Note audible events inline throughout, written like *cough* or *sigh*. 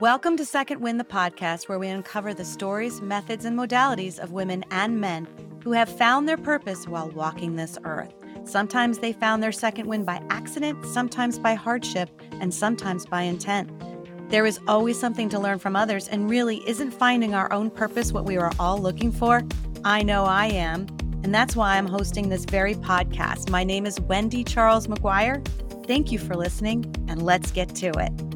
Welcome to Second Wind, the podcast where we uncover the stories, methods, and modalities of women and men who have found their purpose while walking this earth. Sometimes they found their second wind by accident, sometimes by hardship, and sometimes by intent. There is always something to learn from others, and really, isn't finding our own purpose what we are all looking for? I know I am, and that's why I'm hosting this very podcast. My name is Wendy Charles McGuire. Thank you for listening, and let's get to it.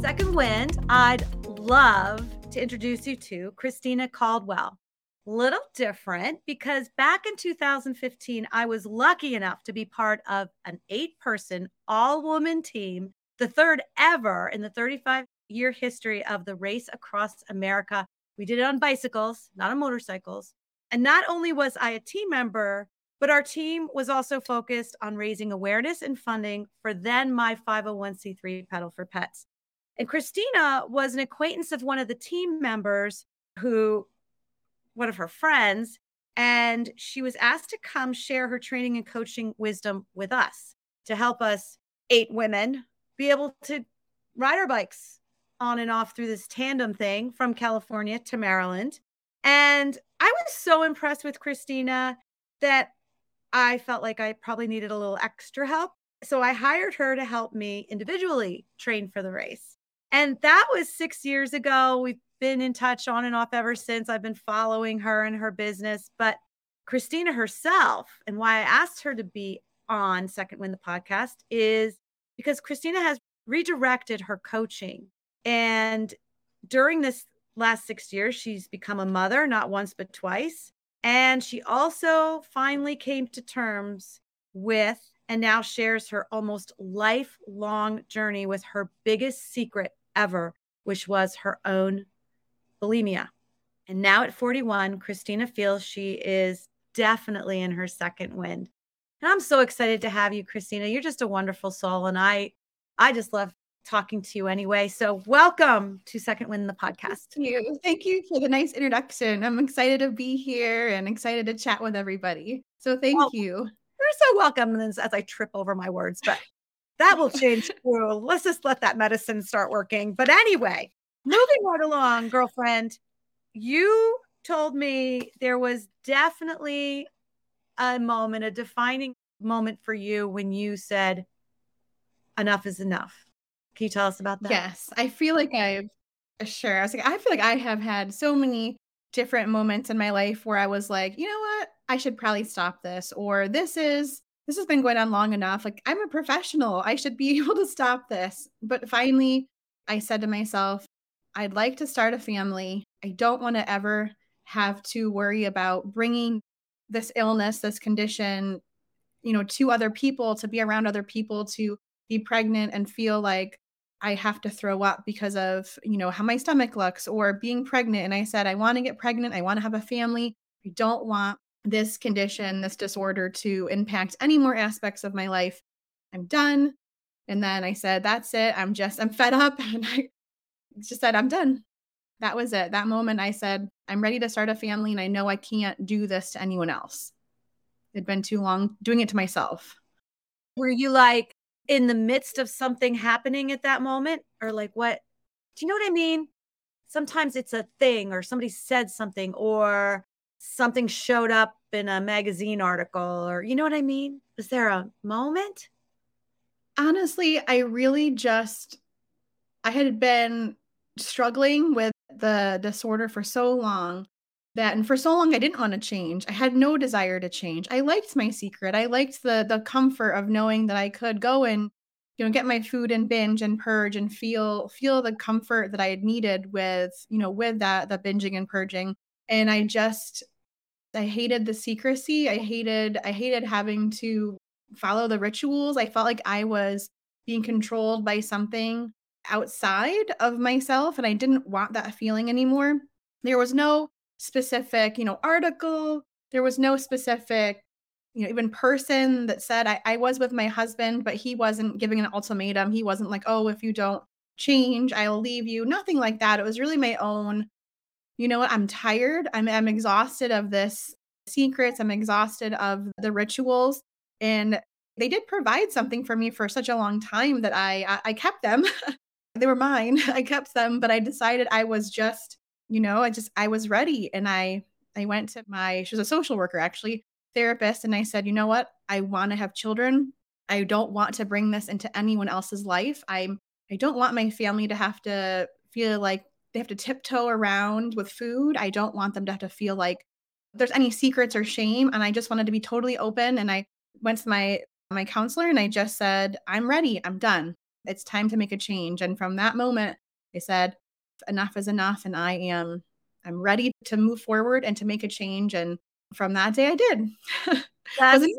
Second Wind, I'd love to introduce you to Christina Caldwell. Little different because back in 2015, I was lucky enough to be part of an eight person, all woman team, the third ever in the 35 year history of the race across America. We did it on bicycles, not on motorcycles. And not only was I a team member, but our team was also focused on raising awareness and funding for then my 501c3 Pedal for Pets. And Christina was an acquaintance of one of the team members who, one of her friends, and she was asked to come share her training and coaching wisdom with us to help us, eight women, be able to ride our bikes on and off through this tandem thing from California to Maryland. And I was so impressed with Christina that I felt like I probably needed a little extra help. So I hired her to help me individually train for the race. And that was six years ago. We've been in touch on and off ever since. I've been following her and her business. But Christina herself, and why I asked her to be on Second Wind the podcast is because Christina has redirected her coaching. And during this last six years, she's become a mother, not once, but twice. And she also finally came to terms with and now shares her almost lifelong journey with her biggest secret ever, which was her own bulimia. And now at 41, Christina feels she is definitely in her second wind. And I'm so excited to have you, Christina. You're just a wonderful soul. And I I just love talking to you anyway. So welcome to Second Wind the podcast. Thank you. Thank you for the nice introduction. I'm excited to be here and excited to chat with everybody. So thank well, you. You're so welcome. And as I trip over my words, but that will change *laughs* too. Let's just let that medicine start working. But anyway, moving right along, girlfriend, you told me there was definitely a moment, a defining moment for you when you said, enough is enough. Can you tell us about that? Yes. I feel like I've, sure. I was like, I feel like I have had so many different moments in my life where I was like, you know what? I should probably stop this, or this is this has been going on long enough. Like, I'm a professional. I should be *laughs* able to stop this. But finally, I said to myself, I'd like to start a family. I don't want to ever have to worry about bringing this illness, this condition, you know, to other people, to be around other people, to be pregnant and feel like I have to throw up because of, you know, how my stomach looks or being pregnant. And I said, I want to get pregnant. I want to have a family. I don't want this condition, this disorder to impact any more aspects of my life. I'm done. And then I said, That's it. I'm just, I'm fed up. *laughs* And I just said, I'm done. That was it. That moment, I said, I'm ready to start a family and I know I can't do this to anyone else. It'd been too long doing it to myself. Were you like in the midst of something happening at that moment? Or like, what? Do you know what I mean? Sometimes it's a thing or somebody said something or something showed up in a magazine article or you know what I mean? Is there a moment? Honestly, I really just I had been struggling with the disorder for so long that and for so long I didn't want to change. I had no desire to change. I liked my secret. I liked the the comfort of knowing that I could go and you know get my food and binge and purge and feel feel the comfort that I had needed with, you know, with that the binging and purging. And I just I hated the secrecy. I hated I hated having to follow the rituals. I felt like I was being controlled by something outside of myself and I didn't want that feeling anymore. There was no specific, you know, article, there was no specific you know, even person that said I, I was with my husband, but he wasn't giving an ultimatum. He wasn't like, oh, if you don't change, I'll leave you. Nothing like that. It was really my own you know what? I'm tired. I'm, I'm exhausted of this secrets. I'm exhausted of the rituals. And they did provide something for me for such a long time that I I, I kept them. *laughs* they were mine. *laughs* I kept them, but I decided I was just, you know, I just I was ready and I I went to my she was a social worker actually, therapist and I said, "You know what? I want to have children. I don't want to bring this into anyone else's life. I'm I don't want my family to have to feel like they have to tiptoe around with food. I don't want them to have to feel like there's any secrets or shame and I just wanted to be totally open and I went to my my counselor and I just said, "I'm ready. I'm done. It's time to make a change." And from that moment, I said, "Enough is enough and I am I'm ready to move forward and to make a change." And from that day I did. *laughs* wasn't,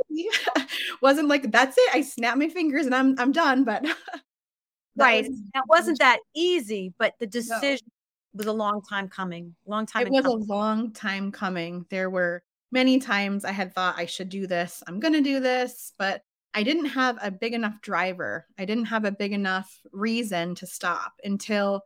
*laughs* wasn't like that's it. I snapped my fingers and I'm I'm done, but *laughs* right. Was, that wasn't that easy, but the decision no. was a long time coming. Long time. It was coming. a long time coming. There were many times I had thought I should do this. I'm going to do this, but I didn't have a big enough driver. I didn't have a big enough reason to stop until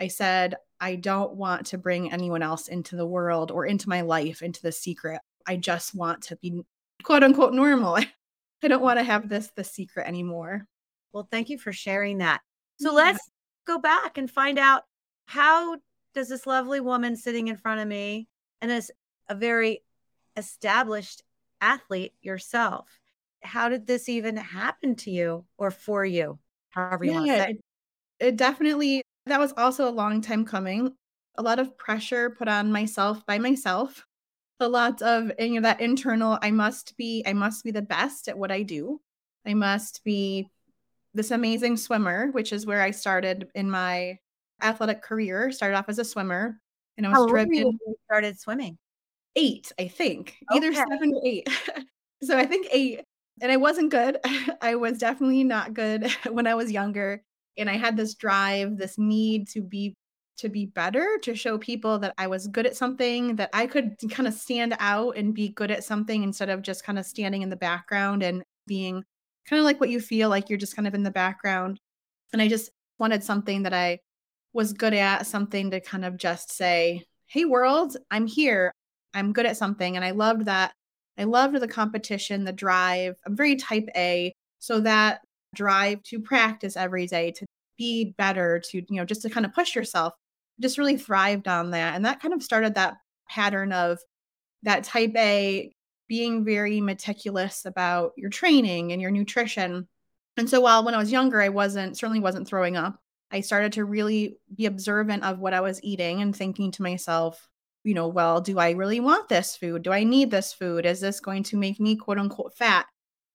I said, I don't want to bring anyone else into the world or into my life, into the secret. I just want to be quote unquote normal. *laughs* I don't want to have this the secret anymore. Well, thank you for sharing that. So yeah. let's go back and find out how does this lovely woman sitting in front of me and as a very established athlete yourself, how did this even happen to you or for you? However you yeah, want to say. It, it definitely that was also a long time coming. A lot of pressure put on myself by myself. A lot of you know that internal I must be I must be the best at what I do. I must be this amazing swimmer, which is where I started in my athletic career. Started off as a swimmer, and I was How driven. You started swimming? Eight, I think, okay. either seven or eight. *laughs* so I think eight, and I wasn't good. *laughs* I was definitely not good *laughs* when I was younger, and I had this drive, this need to be to be better, to show people that I was good at something, that I could kind of stand out and be good at something instead of just kind of standing in the background and being kind of like what you feel like you're just kind of in the background. And I just wanted something that I was good at, something to kind of just say, Hey, world, I'm here. I'm good at something. And I loved that. I loved the competition, the drive. I'm very type A. So that drive to practice every day, to be better, to, you know, just to kind of push yourself, just really thrived on that. And that kind of started that pattern of that type A being very meticulous about your training and your nutrition. And so while when I was younger, I wasn't certainly wasn't throwing up. I started to really be observant of what I was eating and thinking to myself, you know, well, do I really want this food? Do I need this food? Is this going to make me quote unquote fat?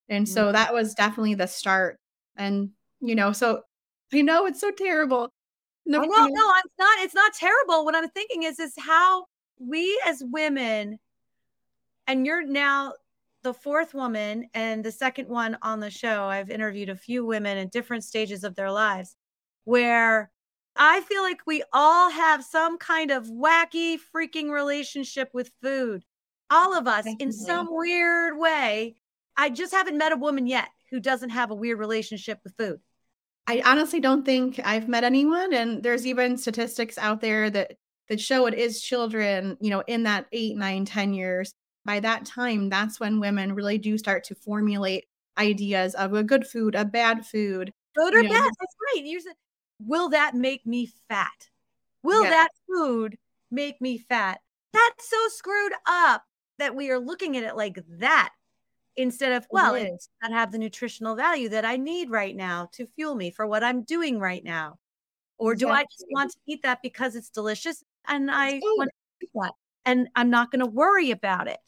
And so mm-hmm. that was definitely the start. And, you know, so I know it's so terrible. No, no, no, I'm not. It's not terrible. What I'm thinking is, is how we as women and you're now the fourth woman and the second one on the show. I've interviewed a few women in different stages of their lives where I feel like we all have some kind of wacky freaking relationship with food. All of us in some weird way. I just haven't met a woman yet who doesn't have a weird relationship with food. I honestly don't think I've met anyone and there's even statistics out there that that show it is children, you know, in that eight, nine, ten years by that time, that's when women really do start to formulate ideas of a good food, a bad food. Good or know, bad. That's right. You're, will that make me fat? Will yeah. that food make me fat? That's so screwed up that we are looking at it like that instead of, well, it does not have the nutritional value that I need right now to fuel me for what I'm doing right now. Or do exactly. I just want to eat that because it's delicious and I want to eat that? and I'm not going to worry about it.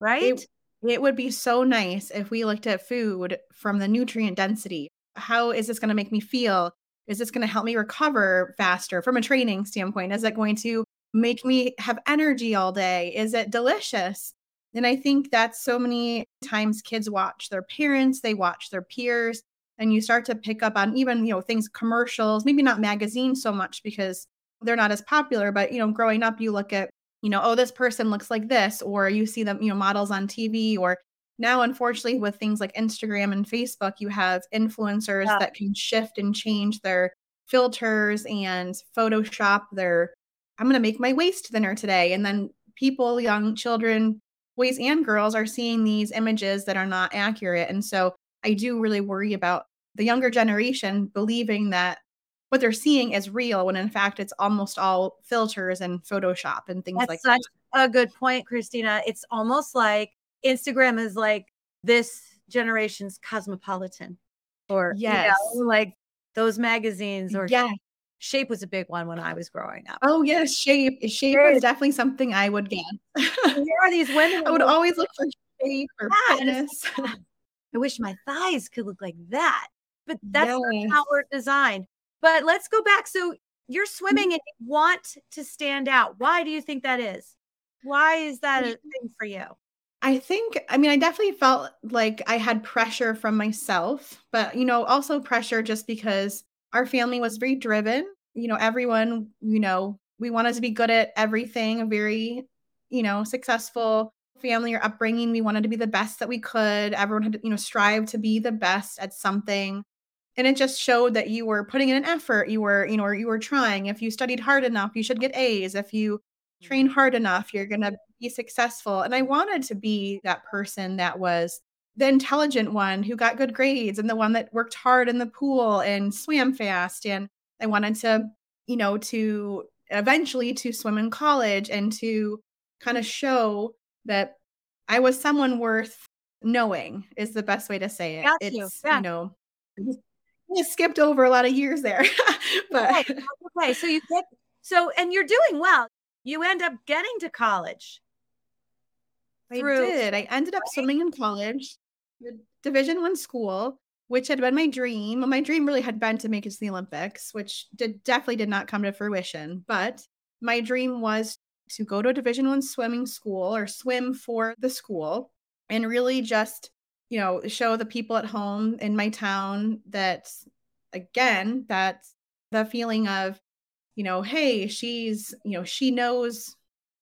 Right. It, it would be so nice if we looked at food from the nutrient density. How is this going to make me feel? Is this going to help me recover faster from a training standpoint? Is it going to make me have energy all day? Is it delicious? And I think that's so many times kids watch their parents, they watch their peers, and you start to pick up on even, you know, things, commercials, maybe not magazines so much because they're not as popular, but, you know, growing up, you look at you know, oh, this person looks like this, or you see them, you know, models on TV, or now, unfortunately, with things like Instagram and Facebook, you have influencers yeah. that can shift and change their filters and Photoshop their, I'm going to make my waist thinner today. And then people, young children, boys and girls, are seeing these images that are not accurate. And so I do really worry about the younger generation believing that what they're seeing is real when in fact it's almost all filters and Photoshop and things That's like such that. a good point, Christina. It's almost like Instagram is like this generation's cosmopolitan or Yes. you know, like those magazines or Yeah. Shape was a big one when I was growing up. Oh yes, shape. Shape is definitely something I would get. And Here are these women. *laughs* I would always look for shape or fitness. I wish my thighs could look like that. But that's Yes. how we're designed. But let's go back. So you're Mm-hmm. swimming and you want to stand out. Why do you think that is? Why is that a thing for you? I think, I mean, I definitely felt like I had pressure from myself, but, you know, also pressure just because our family was very driven. You know, everyone, you know, we wanted to be good at everything, a very, you know, successful family or upbringing. We wanted to be the best that we could. Everyone had to, you know, strive to be the best at something. And it just showed that you were putting in an effort. You were, you know, you were trying. If you studied hard enough, you should get A's. If you mm-hmm. train hard enough, you're going to be successful. And I wanted to be that person that was the intelligent one who got good grades and the one that worked hard in the pool and swam fast. And I wanted to, you know, to eventually to swim in college and to kind of show that I was someone worth knowing is the best way to say it. Got it's, you. Yeah. know, *laughs* I skipped over a lot of years there. *laughs* but Okay, okay. So you get so and you're doing well. You end up getting to college. I through- did. I ended up swimming in college, Division One school, which had been my dream. My dream really had been to make it to the Olympics, which did definitely did not come to fruition. But my dream was to go to a Division One swimming school or swim for the school, and really just you know show the people at home in my town that again that the feeling of you know hey she's you know she knows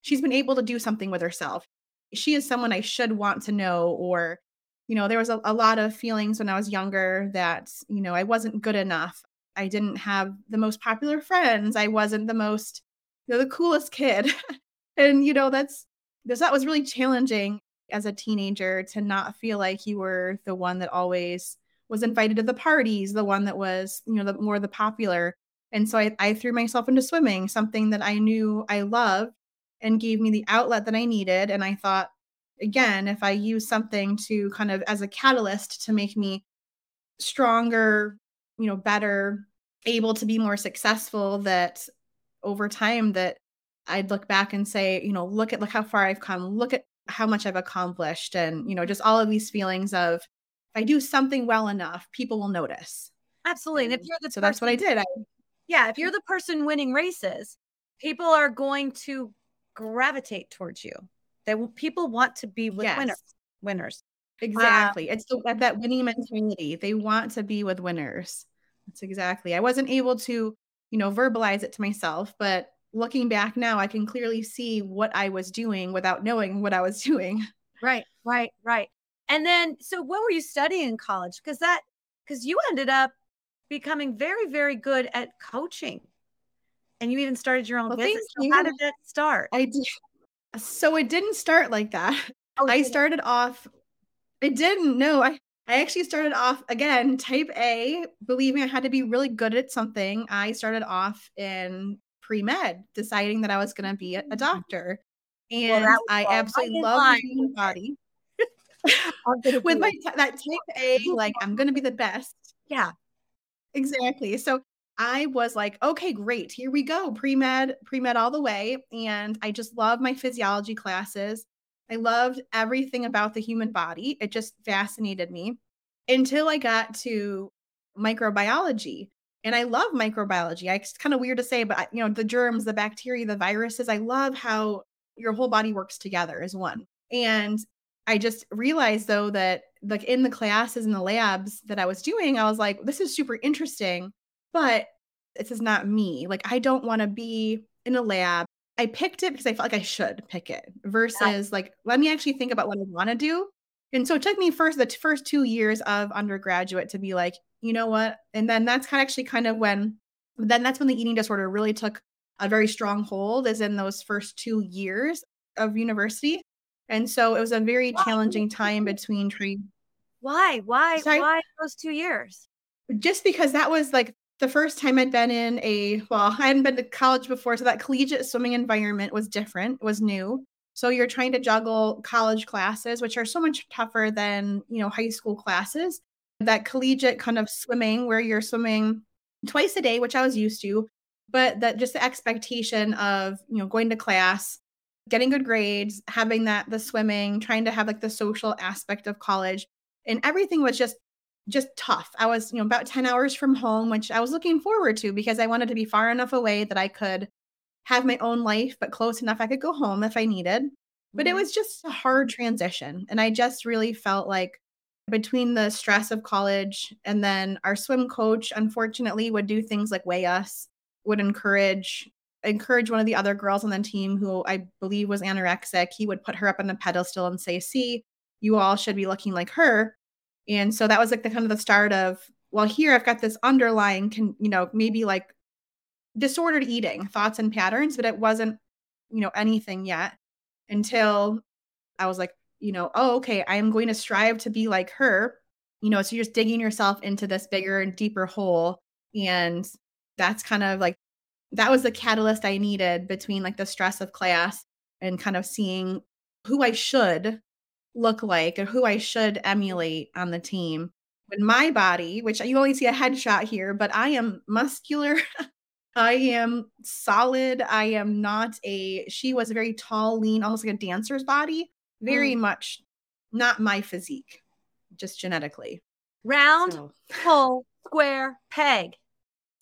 she's been able to do something with herself she is someone I should want to know. Or, you know, there was a, a lot of feelings when I was younger that, you know, I wasn't good enough. I didn't have the most popular friends. I wasn't the most, you know, the coolest kid. *laughs* and, you know, that's, that was really challenging as a teenager to not feel like you were the one that always was invited to the parties, the one that was, you know, the more the popular. And so I, I threw myself into swimming, something that I knew I loved and gave me the outlet that I needed. And I thought, again, if I use something to kind of as a catalyst to make me stronger, you know, better, able to be more successful, that over time that I'd look back and say, you know, look at look how far I've come, look at how much I've accomplished. And, you know, just all of these feelings of if I do something well enough, people will notice. Absolutely. And if you're the so that's what I did. I Yeah, if you're the person winning races, people are going to gravitate towards you. They will, people want to be with winners. Yes. Winners. Exactly. it's the, that winning mentality. They want to be with winners. That's exactly. I wasn't able to, you know, verbalize it to myself, but looking back now, I can clearly see what I was doing without knowing what I was doing. Right, right, right. And then, so what were you studying in college? Because that, because you ended up becoming very, very good at coaching, and you even started your own Well, business. So how did that start? I did. So it didn't start like that. Oh, I started off, it didn't. No, I, I actually started off again, type A, believing I had to be really good at something. I started off in pre med, deciding that I was going to be a, a doctor. And was I right absolutely in love human body. *laughs* *laughs* With my t- that type A, like I'm going to be the best. yeah, Exactly. So I was like, okay, great. Here we go. Pre med, pre med all the way. And I just love my physiology classes. I loved everything about the human body. It just fascinated me until I got to microbiology. And I love microbiology. I, it's kind of weird to say, but you know, the germs, the bacteria, the viruses, I love how your whole body works together as one. And I just realized though that like in the classes and the labs that I was doing, I was like, this is super interesting, but this is not me. Like I don't want to be in a lab. I picked it because I felt like I should pick it versus like let me actually think about what I want to do. And so it took me first the t- first two years of undergraduate to be like, you know what? And then that's kind of actually kind of when then that's when the eating disorder really took a very strong hold is in those first two years of university. And so it was a very Wow. challenging time between tree why, why, Sorry? why those two years? just because that was like the first time I'd been in a well, I hadn't been to college before, so that collegiate swimming environment was different, was new. So you're trying to juggle college classes, which are so much tougher than, you know, high school classes. That collegiate kind of swimming where you're swimming twice a day, which I was used to, but that just the expectation of, you know, going to class, getting good grades, having that the swimming, trying to have like the social aspect of college and everything was just just tough. I was, you know, about 10 hours from home, which I was looking forward to because I wanted to be far enough away that I could have my own life, but close enough I could go home if I needed. But it mm-hmm. was just a hard transition. And I just really felt like between the stress of college and then our swim coach, unfortunately, would do things like weigh us, would encourage encourage one of the other girls on the team who I believe was anorexic. He would put her up on a pedestal and say, see, you all should be looking like her. And so that was like the kind of the start of, well, here I've got this underlying, can, you know, maybe like disordered eating thoughts and patterns, but it wasn't, you know, anything yet until I was like, you know, oh, okay, I'm going to strive to be like her. You know, so you're just digging yourself into this bigger and deeper hole. And that's kind of like, that was the catalyst I needed between like the stress of class and kind of seeing who I should look like or who I should emulate on the team. When my body, which you only see a headshot here, but I am muscular. *laughs* I am solid. I am not a, she was a very tall, lean, almost like a dancer's body. Very mm. much not my physique, just genetically. Round, so. full, square, peg.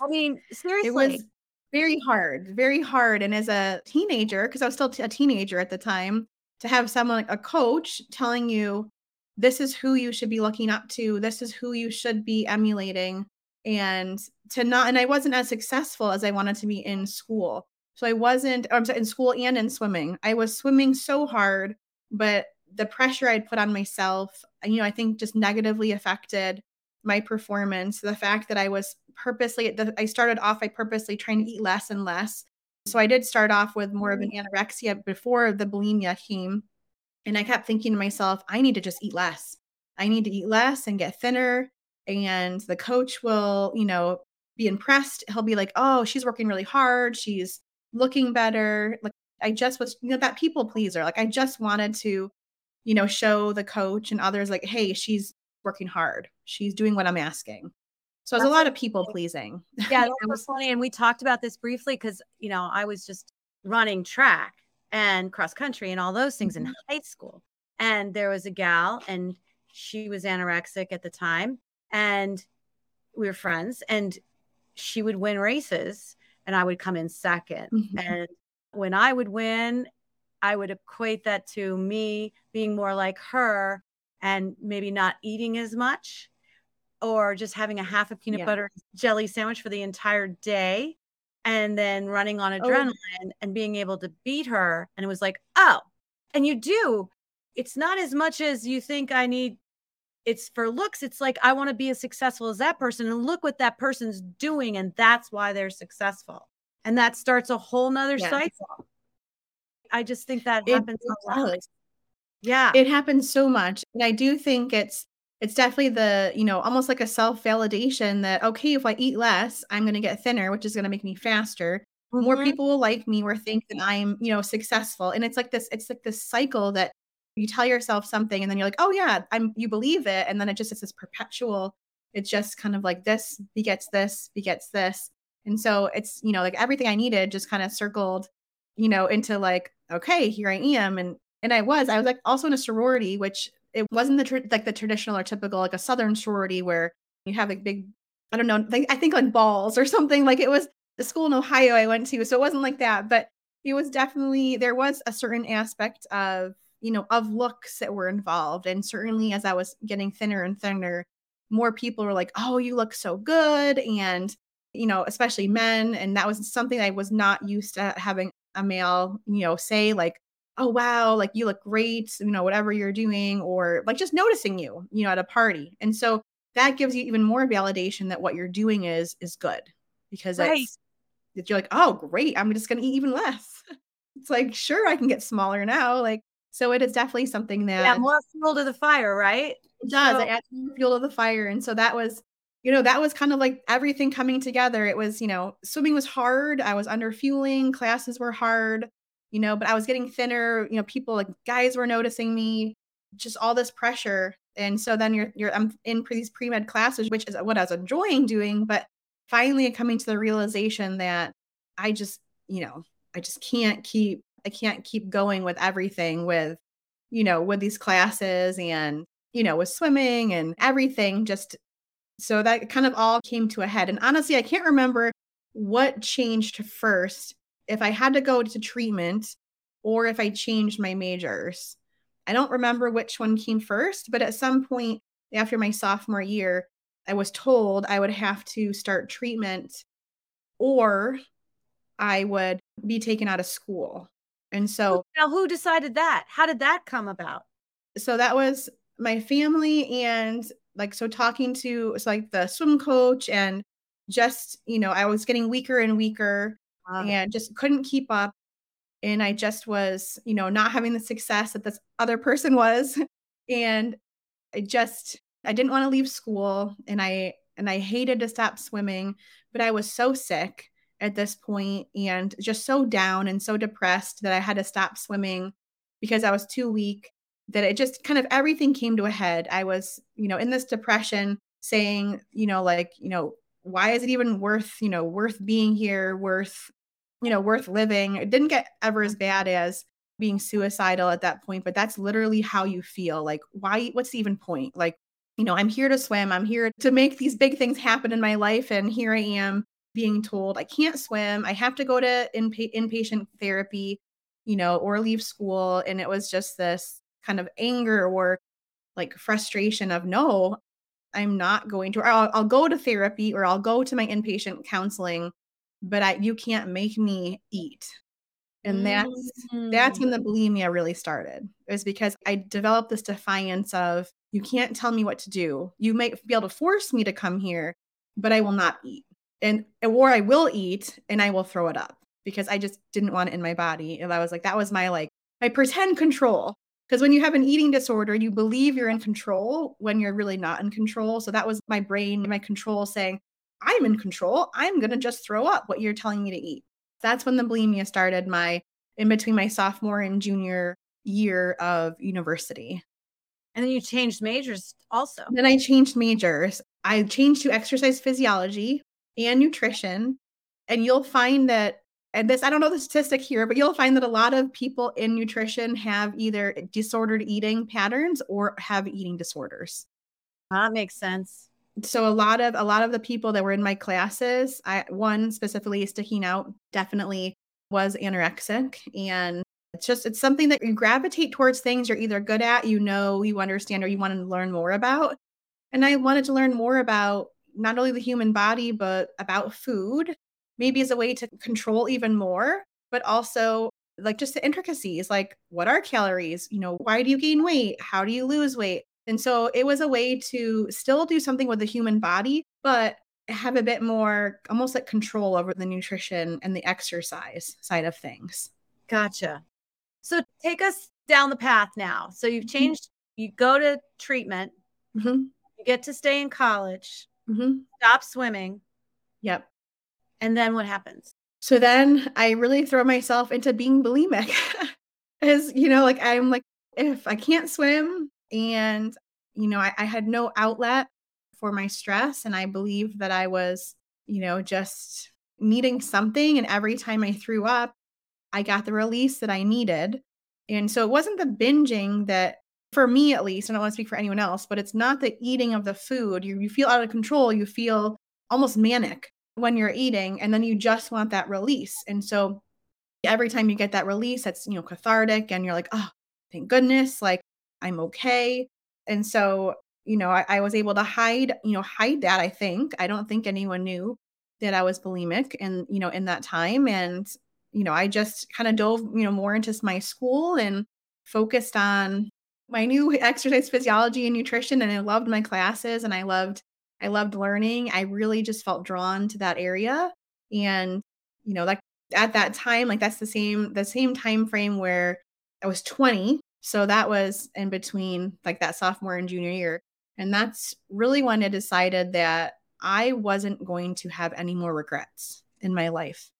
I mean, seriously. It was very hard, very hard. And as a teenager, because I was still t- a teenager at the time, to have someone like a coach telling you this is who you should be looking up to. This is who you should be emulating. And to not and i wasn't as successful as i wanted to be in school. So i wasn't i'm sorry, in school and in swimming. I was swimming so hard but the pressure i'd put on myself you know i think just negatively affected my performance. The fact that i was purposely i started off by purposely trying to eat less and less so I did start off with more of an mm. anorexia before the bulimia came. And I kept thinking to myself, I need to just eat less. I need to eat less and get thinner. And the coach will, you know, be impressed. He'll be like, oh, she's working really hard. She's looking better. Like, I just was, you know, that people pleaser. Like, I just wanted to, you know, show the coach and others, like, hey, she's working hard. She's doing what I'm asking. So it's a lot of people pleasing. *laughs* Yeah, that was funny. And we talked about this briefly because, you know, I was just running track and cross country and all those things mm-hmm. in high school. And there was a gal and she was anorexic at the time. And we were friends and she would win races and I would come in 2nd mm-hmm. And when I would win, I would equate that to me being more like her and maybe not eating as much or just having a half a peanut yeah. butter jelly sandwich for the entire day and then running on oh. adrenaline oh. and being able to beat her. And it was like, oh, and you do. It's not as much as you think I need. It's for looks. It's like, I want to be as successful as that person and look what that person's doing. And that's why they're successful. And that starts a whole nother cycle. I just think that it, happens a lot. Yeah. It happens so much. And I do think it's it's definitely the, you know, almost like a self-validation that, okay, if I eat less, I'm going to get thinner, which is going to make me faster. Mm-hmm. More people will like me or think that I'm, you know, successful. And it's like this, it's like this cycle that you tell yourself something and then you're like, oh yeah, I'm you believe it. And then it just it's this perpetual, it's just kind of like this begets this, begets this. And so it's, you know, like everything I needed just kind of circled, you know, into like, okay, here I am. And and I was, I was like also in a sorority, which it wasn't the tr- like the traditional or typical like a southern sorority where you have like big i don't know i think like balls or *laughs* something like it was the school in ohio i went to so it wasn't like that but it was definitely there was a certain aspect of you know of looks that were involved and certainly as i was getting thinner and thinner more people were like oh you look so good and you know especially men and that was something i was not used to having a male you know say like oh wow like you look great you know whatever you're doing or like just noticing you you know at a party and so that gives you even more validation that what you're doing is is good because right. it's, you're like oh great i'm just going to eat even less *laughs* it's like sure i can get smaller now like so it is definitely something that yeah more fuel to the fire right it does so, it adds more fuel to the fire and so that was you know, that was kind of like everything coming together. It was, you know, swimming was hard. I was under fueling, classes were hard, you know, but I was getting thinner. You know, people like guys were noticing me, just all this pressure. And so then you're, you're, I'm in these pre med classes, which is what I was enjoying doing. But finally coming to the realization that I just, you know, I just can't keep, I can't keep going with everything with, you know, with these classes and, you know, with swimming and everything just so that kind of all came to a head. And honestly, I can't remember what changed first if I had to go to treatment or if I changed my majors. I don't remember which one came first, but at some point after my sophomore year, I was told I would have to start treatment or I would be taken out of school. And so now who decided that? How did that come about? So that was my family and like so talking to it's like the swim coach and just you know i was getting weaker and weaker wow. and just couldn't keep up and i just was you know not having the success that this other person *laughs* was and i just i didn't want to leave school and i and i hated to stop swimming but i was so sick at this point and just so down and so depressed that i had to stop swimming because i was too weak that it just kind of everything came to a head. I was, you know, in this depression saying, you know, like, you know, why is it even worth, you know, worth being here, worth, you know, worth living? It didn't get ever as bad as being suicidal at that point, but that's literally how you feel. Like, why, what's the even point? Like, you know, I'm here to swim. I'm here to make these big things happen in my life. And here I am being told I can't swim. I have to go to inpa- inpatient therapy, you know, or leave school. And it was just this kind of anger or like frustration of no i'm not going to I'll, I'll go to therapy or i'll go to my inpatient counseling but I, you can't make me eat. And that's mm-hmm. that's when the bulimia really started it was because i developed this defiance of you can't tell me what to do. You might be able to force me to come here but i will not eat. And or i will eat and i will throw it up because i just didn't want it in my body. And i was like that was my like my pretend control. Because when you have an eating disorder, you believe you're in control when you're really not in control. So that was my brain, my control saying, I'm in control. I'm going to just throw up what you're telling me to eat. That's when the bulimia started, my in between my sophomore and junior year of university. And then you changed majors also. Then I changed majors. I changed to exercise physiology and nutrition. And you'll find that and this, I don't know the statistic here, but you'll find that a lot of people in nutrition have either disordered eating patterns or have eating disorders. That makes sense. So a lot of a lot of the people that were in my classes, I one specifically sticking out definitely was anorexic and it's just it's something that you gravitate towards things you're either good at, you know, you understand or you want to learn more about. And I wanted to learn more about not only the human body but about food maybe as a way to control even more, but also like just the intricacies like what are calories? You know, why do you gain weight? How do you lose weight? And so it was a way to still do something with the human body, but have a bit more almost like control over the nutrition and the exercise side of things. Gotcha. So take us down the path now. So you've mm-hmm. changed, you go to treatment, mm-hmm. you get to stay in college, mm-hmm. stop swimming. Yep. And then what happens? So then I really throw myself into being bulimic. *laughs* As you know, like I'm like, if I can't swim and, you know, I, I had no outlet for my stress, and I believed that I was, you know, just needing something. And every time I threw up, I got the release that I needed. And so it wasn't the binging that, for me at least, I don't want to speak for anyone else, but it's not the eating of the food. You, you feel out of control. You feel almost manic when you're eating and then you just want that release and so every time you get that release that's you know cathartic and you're like oh thank goodness like i'm okay and so you know I, I was able to hide you know hide that i think i don't think anyone knew that i was bulimic and you know in that time and you know i just kind of dove you know more into my school and focused on my new *laughs* exercise physiology and nutrition and i loved my classes and i loved I loved learning. I really just felt drawn to that area. And, you know, like at that time, like that's the same the same time frame where I was 20. So that was in between like that sophomore and junior year. And that's really when I decided that I wasn't going to have any more regrets in my life.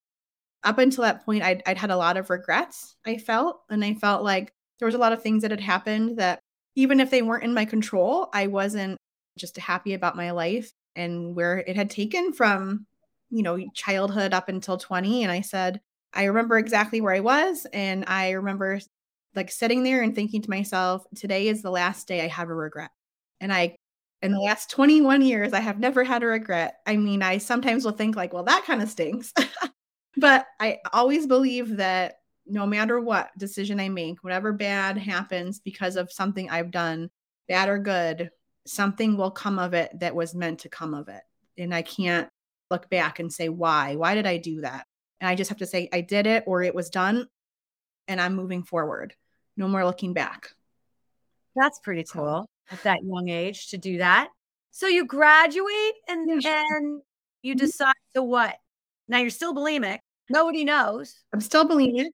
Up until that point, I'd, I'd had a lot of regrets, I felt. And I felt like there was a lot of things that had happened that even if they weren't in my control, I wasn't just happy about my life and where it had taken from, you know, childhood up until 20. And I said, I remember exactly where I was. And I remember like sitting there and thinking to myself, today is the last day I have a regret. And I, in the last 21 years, I have never had a regret. I mean, I sometimes will think like, well, that kind of stinks. *laughs* but I always believe that no matter what decision I make, whatever bad happens because of something I've done, bad or good, something will come of it that was meant to come of it. And I can't look back and say, why? Why did I do that? And I just have to say, I did it or it was done and I'm moving forward. No more looking back. That's pretty cool at that young age to do that. So you graduate and yeah, and you mm-hmm. decide to what? Now you're still bulimic. Nobody knows. I'm still bulimic.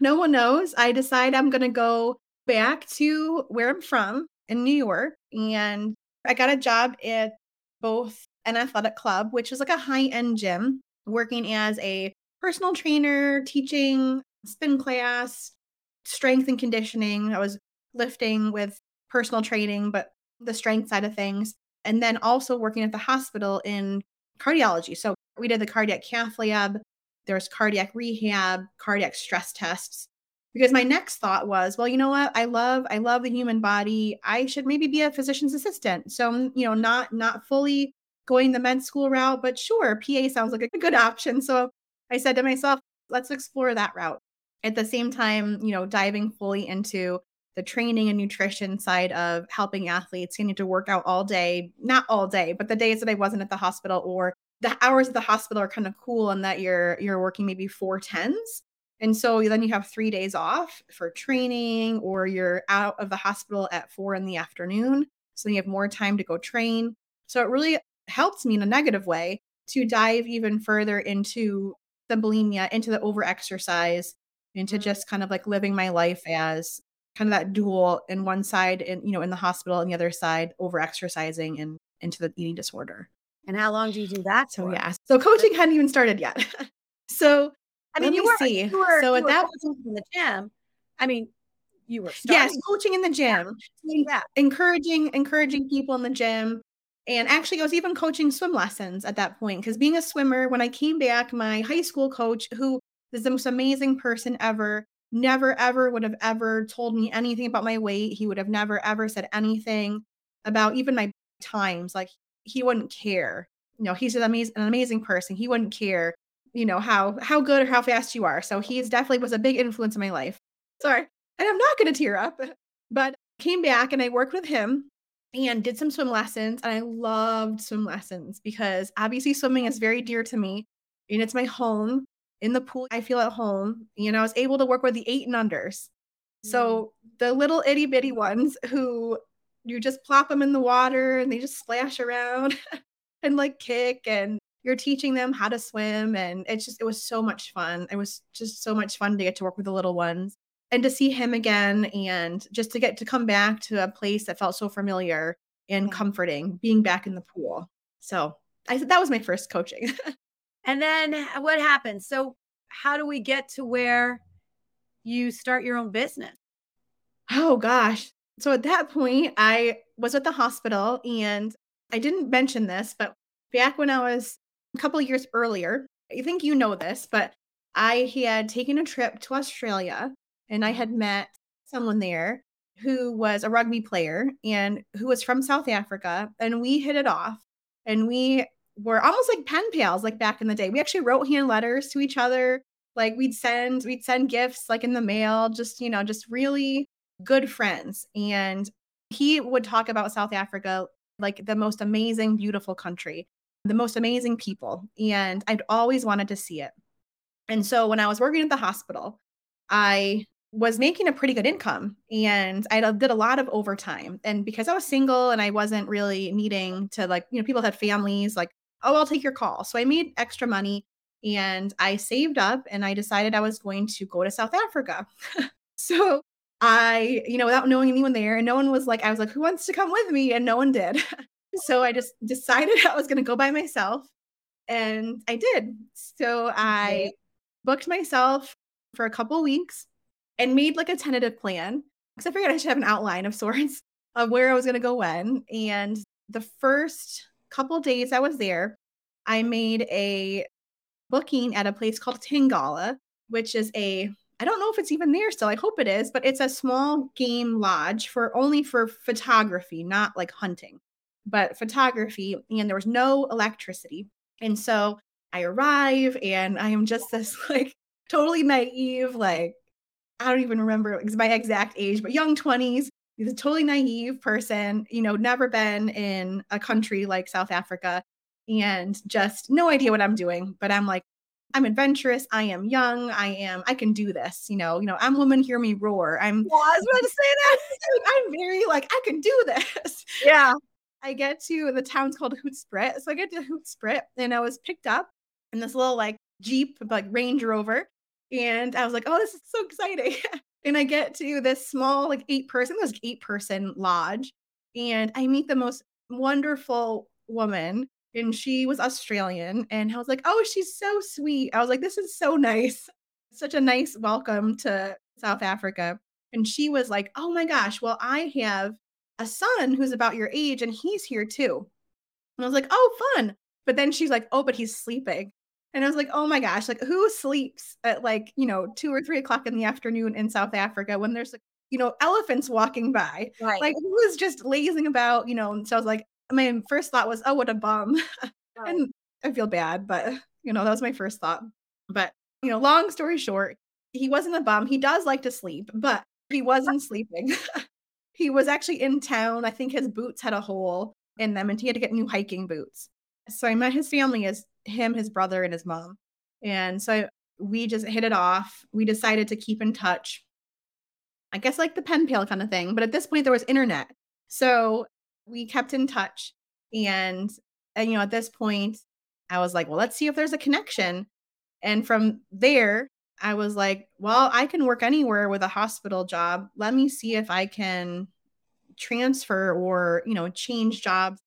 No one knows. I decide I'm going to go back to where I'm from in New York. And I got a job at both an athletic club, which is like a high end gym, working as a personal trainer, teaching spin class, strength and conditioning. I was lifting with personal training, but the strength side of things. And then also working at the hospital in cardiology. So we did the cardiac cath lab, there's cardiac rehab, cardiac stress tests. Because my next thought was, well, you know what? I love I love the human body. I should maybe be a physician's assistant. So, you know, not not fully going the med school route, but sure, PA sounds like a good *laughs* option. So I said to myself, let's explore that route. At the same time, you know, diving fully into the training and nutrition side of helping athletes getting to work out all day, not all day, but the days that I wasn't at the hospital or the hours at the hospital are kind of cool in that you're you're working maybe four tens. And so then you have three days off for training, or you're out of the hospital at four in the afternoon. So you have more time to go train. So it really helps me in a negative way to dive even further into the bulimia, into the over exercise, into mm-hmm. just kind of like living my life as kind of that dual in one side and you know in the hospital and the other side over exercising and into the eating disorder. And how long do you do that so yeah so coaching hadn't even started yet. *laughs* So i mean you were, see. you were, so you at that was in the gym. I mean you were yes coaching in the gym. yeah. encouraging encouraging people in the gym. And actually i was even coaching swim lessons at that point because being a swimmer when i came back my high school coach who is the most amazing person ever never ever would have ever told me anything about my weight. He would have never ever said anything about even my times. Like he wouldn't care. You know, he's an amazing an amazing person. He wouldn't care, you know, how how good or how fast you are. So he's definitely was a big influence in my life. Sorry. And I'm not gonna tear up, *laughs* but came back and I worked with him and did some swim lessons. And I loved swim lessons because obviously swimming is very dear to me and it's my home in the pool, I feel at home. You know, I was able to work with the eight and unders. So mm. the little itty bitty ones *laughs* who you just plop them in the water and they just splash around *laughs* and like kick and you're teaching them how to swim and it's just it was so much fun. It was just so much fun to get to work with the little ones and to see him again and just to get to come back to a place that felt so familiar and comforting being back in the pool. So I said that was my first coaching. *laughs* And then what happens? So, how do we get to where you start your own business? Oh, gosh. So, at that point, I was at the hospital and I didn't mention this, but back when I was a couple years earlier, I think you know this, but I had taken a trip to Australia and I had met someone there who was a rugby player and who was from South Africa. And we hit it off and we were almost like pen pals like back in the day. We actually wrote hand letters to each other. Like we'd send we'd send gifts like in the mail, just you know, just really good friends. And he would talk about South Africa like the most amazing beautiful country, the most amazing people, and I'd always wanted to see it. And so when I was working at the hospital, I was making a pretty good income and I did a lot of overtime. And because I was single and I wasn't really needing to like, you know, people had families, like oh, I'll take your call. So I made extra money and I saved up and I decided I was going to go to South Africa. *laughs* so I, you know, without knowing anyone there, and no one was like, I was like, who wants to come with me? And no one did. *laughs* So I just decided *laughs* I was going to go by myself. And I did. So I booked myself for a couple weeks and made like a tentative plan because I figured I should have an outline of sorts of where I was going to go when. And the first couple days I was there, I made a booking at a place called Tingala, which is a I don't know if it's even there still. I hope it is, but it's a small game lodge for only for photography, not like hunting, but photography. And there was no electricity. And so I arrive and I am just this *laughs* like totally naive, like, I don't even remember my exact age, but young 20s. He's a totally naive person, you know, never been in a country like South Africa and just no idea what I'm doing. But I'm like, I'm adventurous. I am young. I am, I can do this. You know, you know, I'm woman, hear me roar. I'm well, I was about to say that. *laughs* I'm very like, I can do this. Yeah. I get to the town's called Hoedspruit. So I get to Hoedspruit and I was picked up in this little like Jeep, like Range Rover. And I was like, oh, this is so exciting. *laughs* and I get to this small, like eight person, this eight person lodge. And I meet the most wonderful woman and she was Australian. And I was like, oh, she's so sweet. I was like, this is so *laughs* nice. Such a nice welcome to South Africa. And she was like, oh my gosh, well, I have a son who's about your age and he's here too. And I was like, oh, fun. But then she's like, oh, but he's sleeping. And I was like, oh my gosh, like who sleeps at like, you know, two or three o'clock in the afternoon in South Africa when there's like, you know, elephants walking by? Right. Like who is just lazing about, you know? And so I was like, my first thought was, oh, what a bum. *laughs* and I feel bad, but you know, that was my first thought. But, you know, long story short, he wasn't a bum. He does like to sleep, but he wasn't *laughs* sleeping. *laughs* he was actually in town. I think his boots had a hole in them and he had to get new hiking boots. So I met his family as him, his brother, and his mom. And so we just hit it off. We decided to keep in touch. I guess like the pen pal kind of thing. But at this point, there was internet. So we kept in touch. And, and, you know, at this point, I was like, well, let's see if there's a connection. And from there, I was like, well, I can work anywhere with a hospital job. Let me see if I can transfer or, you know, change jobs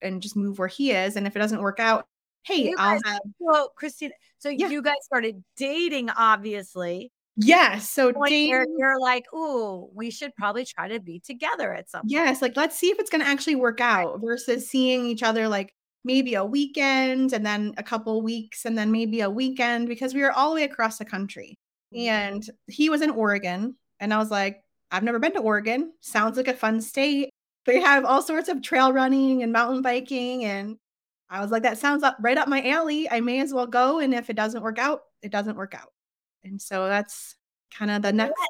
and just move where he is. And if it doesn't work out, hey, I'll have. *laughs* Well, Christine, so yeah. you guys started dating, obviously. Yes. So you're, you're like, oh, we should probably try to be together at some point. Yes. Like, let's see if it's going to actually work out versus seeing each other like maybe a weekend and then a couple weeks and then maybe a weekend because we were all the way across the country. Mm-hmm. And he was in Oregon. And I was like, I've never been to Oregon. Sounds like a fun state. They have all sorts of trail running and mountain biking. And I was like, that sounds up right up my alley. I may as well go. And if it doesn't work out, it doesn't work out and so that's kind of the next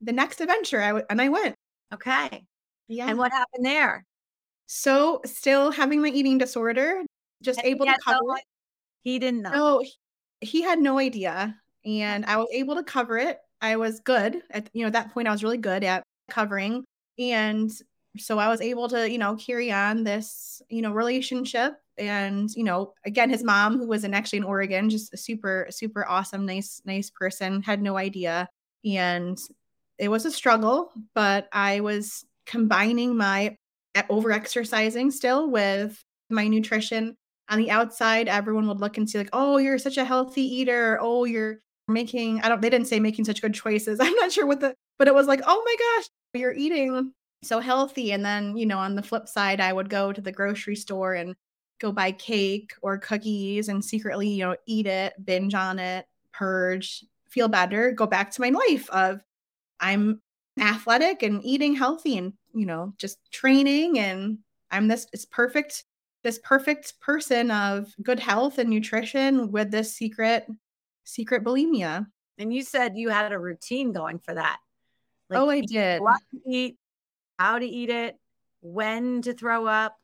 the next adventure I w- and I went. Okay. Yeah. And what happened there? So still having my eating disorder, just and able to cover no, it. He didn't know. No, he, he had no idea. And I was able to cover it. I was good at you know, at that point I was really good at covering. And so I was able to, you know, carry on this, you know, relationship and you know again his mom who was in actually in oregon just a super super awesome nice nice person had no idea. And it was a struggle but i was combining my over exercising still with my nutrition. On the outside everyone would look and see like oh you're such a healthy eater. Oh you're making i don't they didn't say making such good choices. *laughs* I'm not sure what the but it was like oh my gosh you're eating so healthy. And then you know on the flip side i would go to the grocery store and go buy cake or cookies and secretly, you know, eat it, binge on it, purge, feel better, go back to my life of I'm athletic and eating healthy and, you know, just training and I'm this it's perfect this perfect person of good health and nutrition with this secret secret bulimia. And you said you had a routine going for that. Like, oh, I did. What to eat, how to eat it, when to throw up.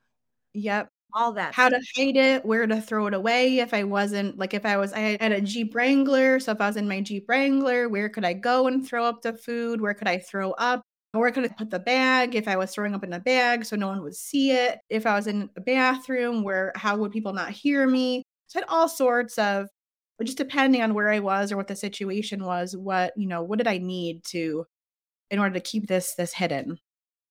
Yep all that how to hide it where to throw it away if i wasn't like if i was i had a jeep wrangler so if i was in my jeep wrangler where could i go and throw up the food? Where could i throw up? Where could i put the bag if i was throwing up in a bag so no one would see it? If i was in a bathroom where how would people not hear me? So I had all sorts of just depending on where i was or what the situation was what you know what did i need to in order to keep this this hidden?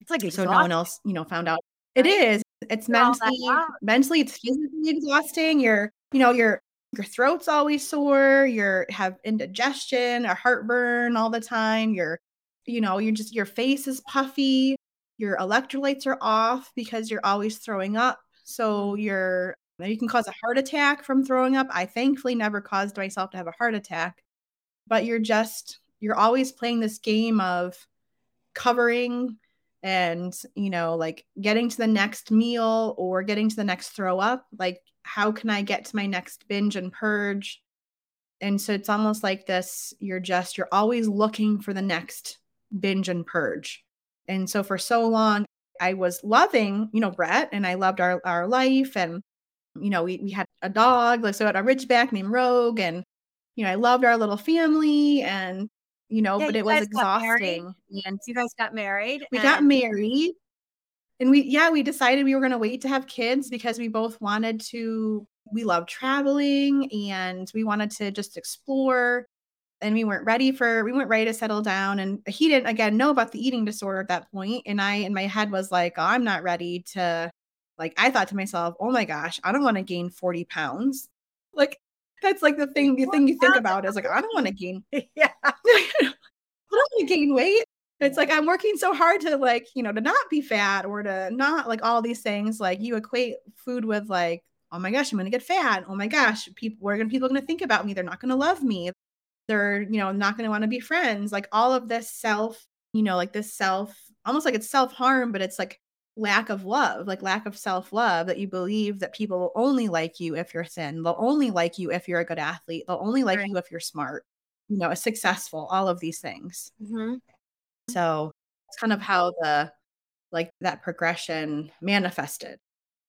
It's like so no one else you know found out. It is It's mentally mentally it's physically exhausting. You're, you know, your your throat's always sore, you're have indigestion or heartburn all the time. You're, you know, you're just your face is puffy, your electrolytes are off because you're always throwing up. So you're you can cause a heart attack from throwing up. I thankfully never caused myself to have a heart attack. But you're just you're always playing this game of covering and you know like getting to the next meal or getting to the next throw up like how can i get to my next binge and purge? And so it's almost like this you're just you're always looking for the next binge and purge. And so for so long i was loving you know brett and i loved our our life and you know we, we had a dog like so a ridgeback named rogue and you know i loved our little family and you know, yeah, but you it was exhausting. And you guys got married. We and- got married. And we, yeah, we decided we were going to wait to have kids because we both wanted to, we love traveling and we wanted to just explore. And we weren't ready for, we weren't ready to settle down. And he didn't, again, know about the eating disorder at that point. And I, in my head, was like, oh, I'm not ready to, like, I thought to myself, oh my gosh, I don't want to gain 40 pounds. Like, that's like the thing the thing you think about is like I don't want to gain *laughs* yeah *laughs* I don't want to gain weight. It's like I'm working so hard to like, you know, to not be fat or to not like all these things. Like you equate food with like, oh my gosh, I'm gonna get fat. Oh my gosh, people what are gonna people gonna think about me? They're not gonna love me. They're, you know, not gonna want to be friends. Like all of this self, you know, like this self, almost like it's self-harm, but it's like lack of love, like lack of self love, that you believe that people will only like you if you're thin. They'll only like you if you're a good athlete. They'll only like right. you if you're smart, you know, successful, all of these things. Mm-hmm. So it's kind of how the, like that progression manifested,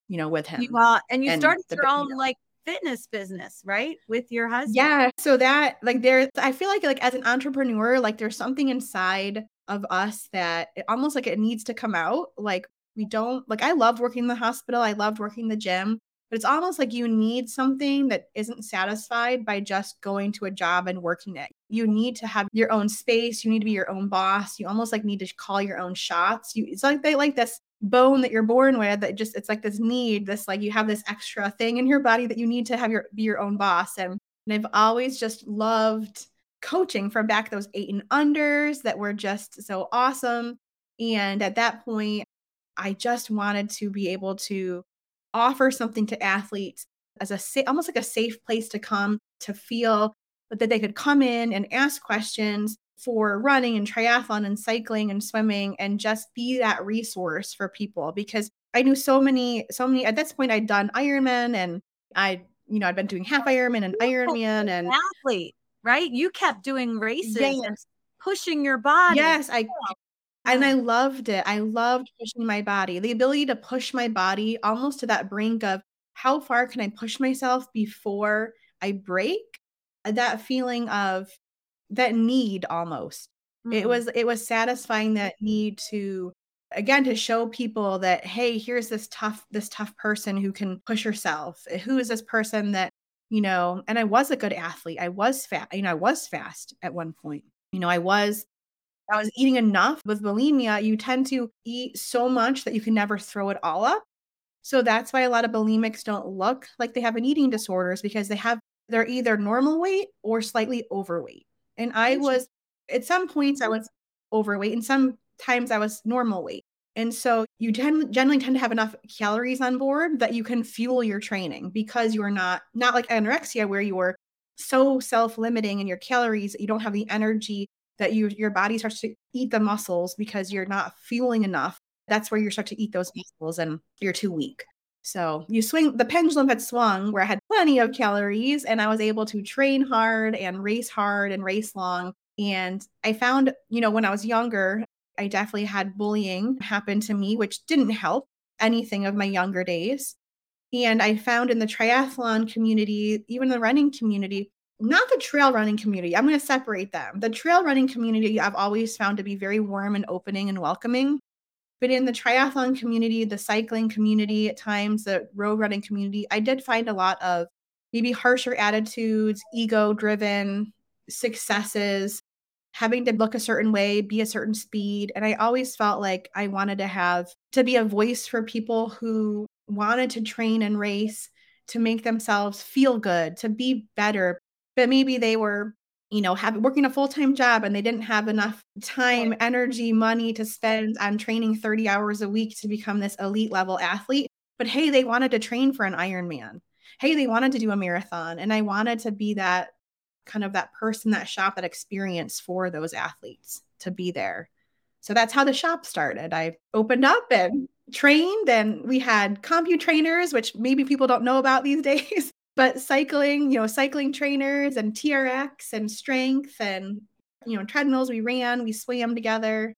you know, with him. Well, and you and started the, your own you know, like fitness business, right? With your husband. Yeah. So that like there I feel like like as an entrepreneur, like there's something inside of us that it almost like it needs to come out. Like we don't like I love working in the hospital. I loved working the gym, but it's almost like you need something that isn't satisfied by just going to a job and working it. You need to have your own space. You need to be your own boss. You almost like need to call your own shots. You it's like they like this bone that you're born with that just it's like this need, this like you have this extra thing in your body that you need to have your be your own boss. And, and I've always just loved coaching from back those eight and unders that were just so awesome. And at that point, I just wanted to be able to offer something to athletes as a sa- almost like a safe place to come to feel but that they could come in and ask questions for running and triathlon and cycling and swimming and just be that resource for people because I knew so many so many at this point I'd done Ironman and I you know I'd been doing half Ironman and Ironman and athlete right? You kept doing races yes. and pushing your body. Yes I and I loved it. I loved pushing my body. The ability to push my body almost to that brink of how far can I push myself before I break? Uh, that feeling of that need almost. Mm-hmm. It was it was satisfying that need to again to show people that hey, here's this tough this tough person who can push herself. Who is this person that, you know, and I was a good athlete. I was fat, you know, I was fast at one point. You know, I was I was eating enough with bulimia, you tend to eat so much that you can never throw it all up. So that's why a lot of bulimics don't look like they have an eating disorders because they have they're either normal weight or slightly overweight. And I was at some points I mm-hmm. was overweight and sometimes I was normal weight. And so you tend, generally tend to have enough calories on board that you can fuel your training because you're not not like anorexia where you are so self-limiting in your calories you don't have the energy that you your body starts to eat the muscles because you're not fueling enough. That's where you start to eat those muscles and you're too weak. So you swing the pendulum had swung where I had plenty of calories and I was able to train hard and race hard and race long. And I found, you know, when I was younger, I definitely had bullying happen to me, which didn't help anything of my younger days. And I found in the triathlon community, even the running community, not the trail running community. I'm going to separate them. The trail running community I've always found to be very warm and opening and welcoming. But in the triathlon community, the cycling community, at times the road running community, I did find a lot of maybe harsher attitudes, ego driven successes, having to look a certain way, be a certain speed. And I always felt like I wanted to have to be a voice for people who wanted to train and race to make themselves feel good, to be better. But maybe they were, you know, have working a full-time job and they didn't have enough time, energy, money to spend on training 30 hours a week to become this elite level athlete. But hey, they wanted to train for an Ironman. Hey, they wanted to do a marathon. And I wanted to be that kind of that person, that shop, that experience for those athletes to be there. So that's how the shop started. I opened up and trained, and we had CompuTrainers which maybe people don't know about these *laughs* days, but cycling, you know, cycling trainers and TRX and strength and, you know, treadmills. We ran, we swam together.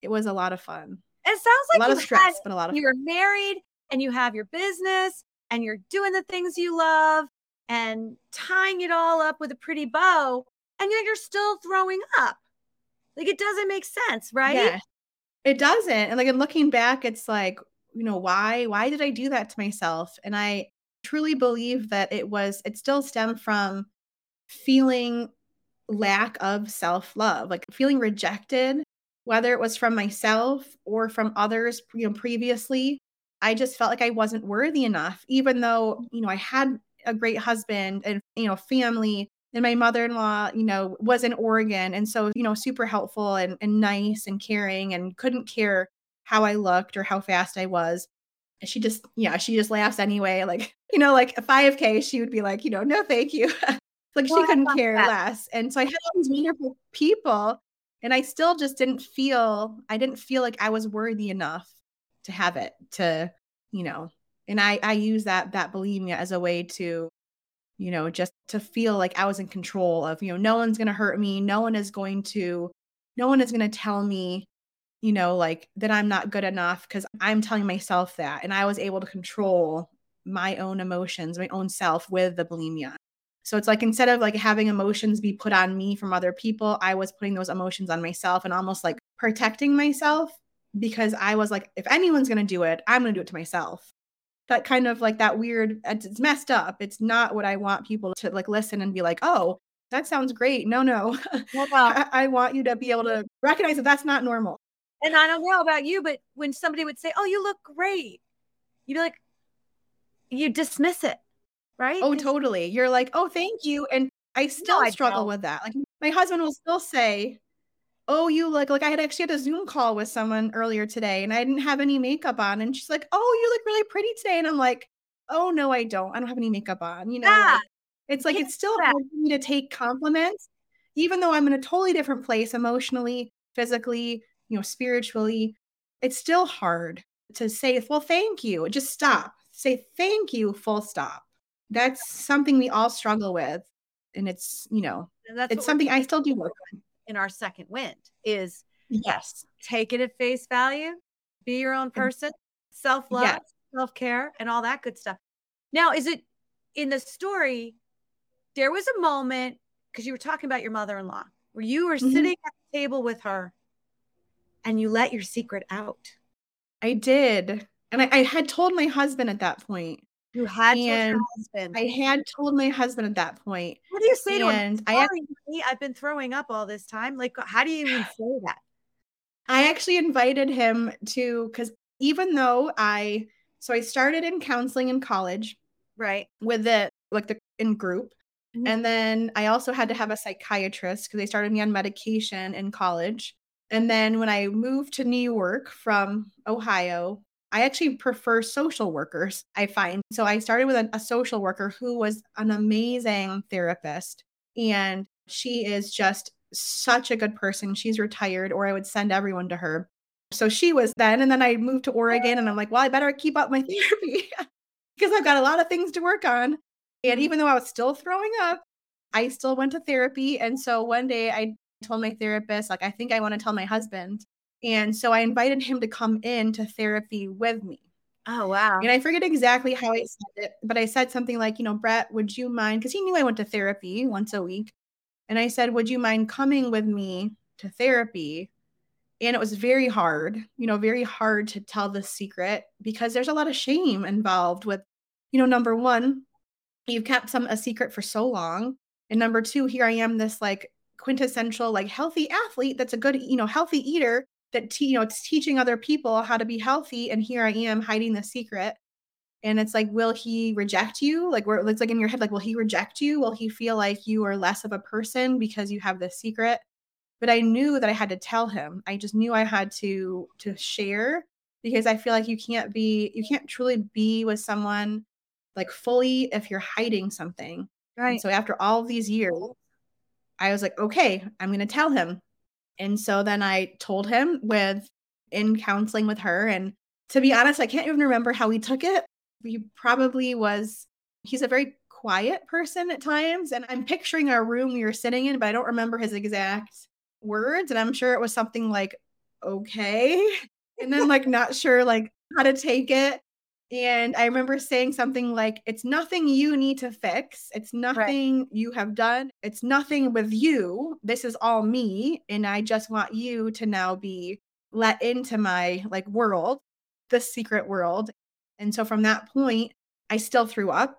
It was a lot of fun. It sounds like a lot of stress, had, but a lot of you were married and you have your business and you're doing the things you love and tying it all up with a pretty bow, and yet you're still throwing up. Like it doesn't make sense, right? Yeah, it doesn't. And like, in looking back, it's like, you know, why? Why did I do that to myself? And I truly believe that it was, it still stemmed from feeling lack of self love, like feeling rejected, whether it was from myself or from others, you know, previously. I just felt like I wasn't worthy enough, even though, you know, I had a great husband and, you know, family. And my mother in law, you know, was in Oregon. And so, you know, super helpful and, and nice and caring and couldn't care how I looked or how fast I was. And she just, yeah, she just laughs anyway. Like, you know, like a 5K, she would be like, you know, no, thank you. *laughs* like well, she couldn't care that. less. And so I had all these wonderful people. And I still just didn't feel, I didn't feel like I was worthy enough to have it, to, you know, and i i use that that bulimia as a way to you know just to feel like i was in control of you know no one's going to hurt me no one is going to no one is going to tell me you know like that i'm not good enough because i'm telling myself that and i was able to control my own emotions my own self with the bulimia. So it's like instead of like having emotions be put on me from other people i was putting those emotions on myself and almost like protecting myself because i was like if anyone's going to do it i'm going to do it to myself. That kind of like that weird it's messed up. It's not what i want people to like listen and be like oh that sounds great. No no. Well, *laughs* I, I want you to be able to recognize that that's not normal. And i don't know about you but when somebody would say oh you look great you'd be like you dismiss it right? Oh totally. You're like oh thank you and i still no, struggle with that. Like my husband will still say oh you look like i had actually had a zoom call with someone earlier today and i didn't have any makeup on and she's like oh you look really pretty today and i'm like oh no i don't. I don't have any makeup on you know yeah. like, it's like it's still hard for me to take compliments even though i'm in a totally different place emotionally physically you know spiritually. It's still hard to say well thank you. Just stop say thank you full stop that's something we all struggle with and it's you know it's something i still do work on in our second wind is yes, take it at face value, be your own person, self love, yes. self care, and all that good stuff. Now, is it in the story? There was a moment because you were talking about your mother in law where you were mm-hmm. sitting at the table with her and you let your secret out. I did. And I, I had told my husband at that point. You had and husband. I had told my husband at that point. What do you say to him? I, I've been throwing up all this time. Like, how do you even *sighs* say that? I actually invited him to because even though I so I started in counseling in college, right, with the like the in group, mm-hmm. and then I also had to have a psychiatrist because they started me on medication in college. And then when I moved to New York from Ohio, I actually prefer social workers, I find. So I started with a, a, social worker who was an amazing therapist. And she is just such a good person. She's retired, or I would send everyone to her. So she was then. And then I moved to Oregon, and I'm like, well, I better keep up my *laughs* therapy because I've got a lot of things to work on. And mm-hmm. even though I was still throwing up, I still went to therapy. And so one day I told my therapist, like, I think I want to tell my husband. And so I invited him to come in to therapy with me. Oh, wow. And I forget exactly how I said it, but I said something like, you know, Brett, would you mind? Because he knew I went to therapy once a week. And I said, would you mind coming with me to therapy? And it was very hard, you know, very hard to tell the secret because there's a lot of shame involved with, you know, number one, you've kept some a secret for so long. And number two, here I am, this like quintessential like healthy athlete that's a good, you know, healthy eater that te- you know, it's teaching other people how to be healthy and here I am hiding the secret. And it's like, will he reject you? Like, where it's like in your head, like, will he reject you? Will he feel like you are less of a person because you have this secret? But I knew that I had to tell him. I just knew I had to to share because I feel like you can't be, you can't truly be with someone like fully if you're hiding something. Right. And so after all these years, I was like, okay, I'm going to tell him. And so then I told him with in counseling with her. And to be honest, I can't even remember how he took it. He probably was, he's a very quiet person at times. And I'm picturing our room we were sitting in, but I don't remember his exact words. And I'm sure it was something like, okay. *laughs* And then like not sure like how to take it. And I remember saying something like, it's nothing you need to fix. It's nothing right. you have done. It's nothing with you. This is all me. And I just want you to now be let into my like world, the secret world. And so from that point, I still threw up.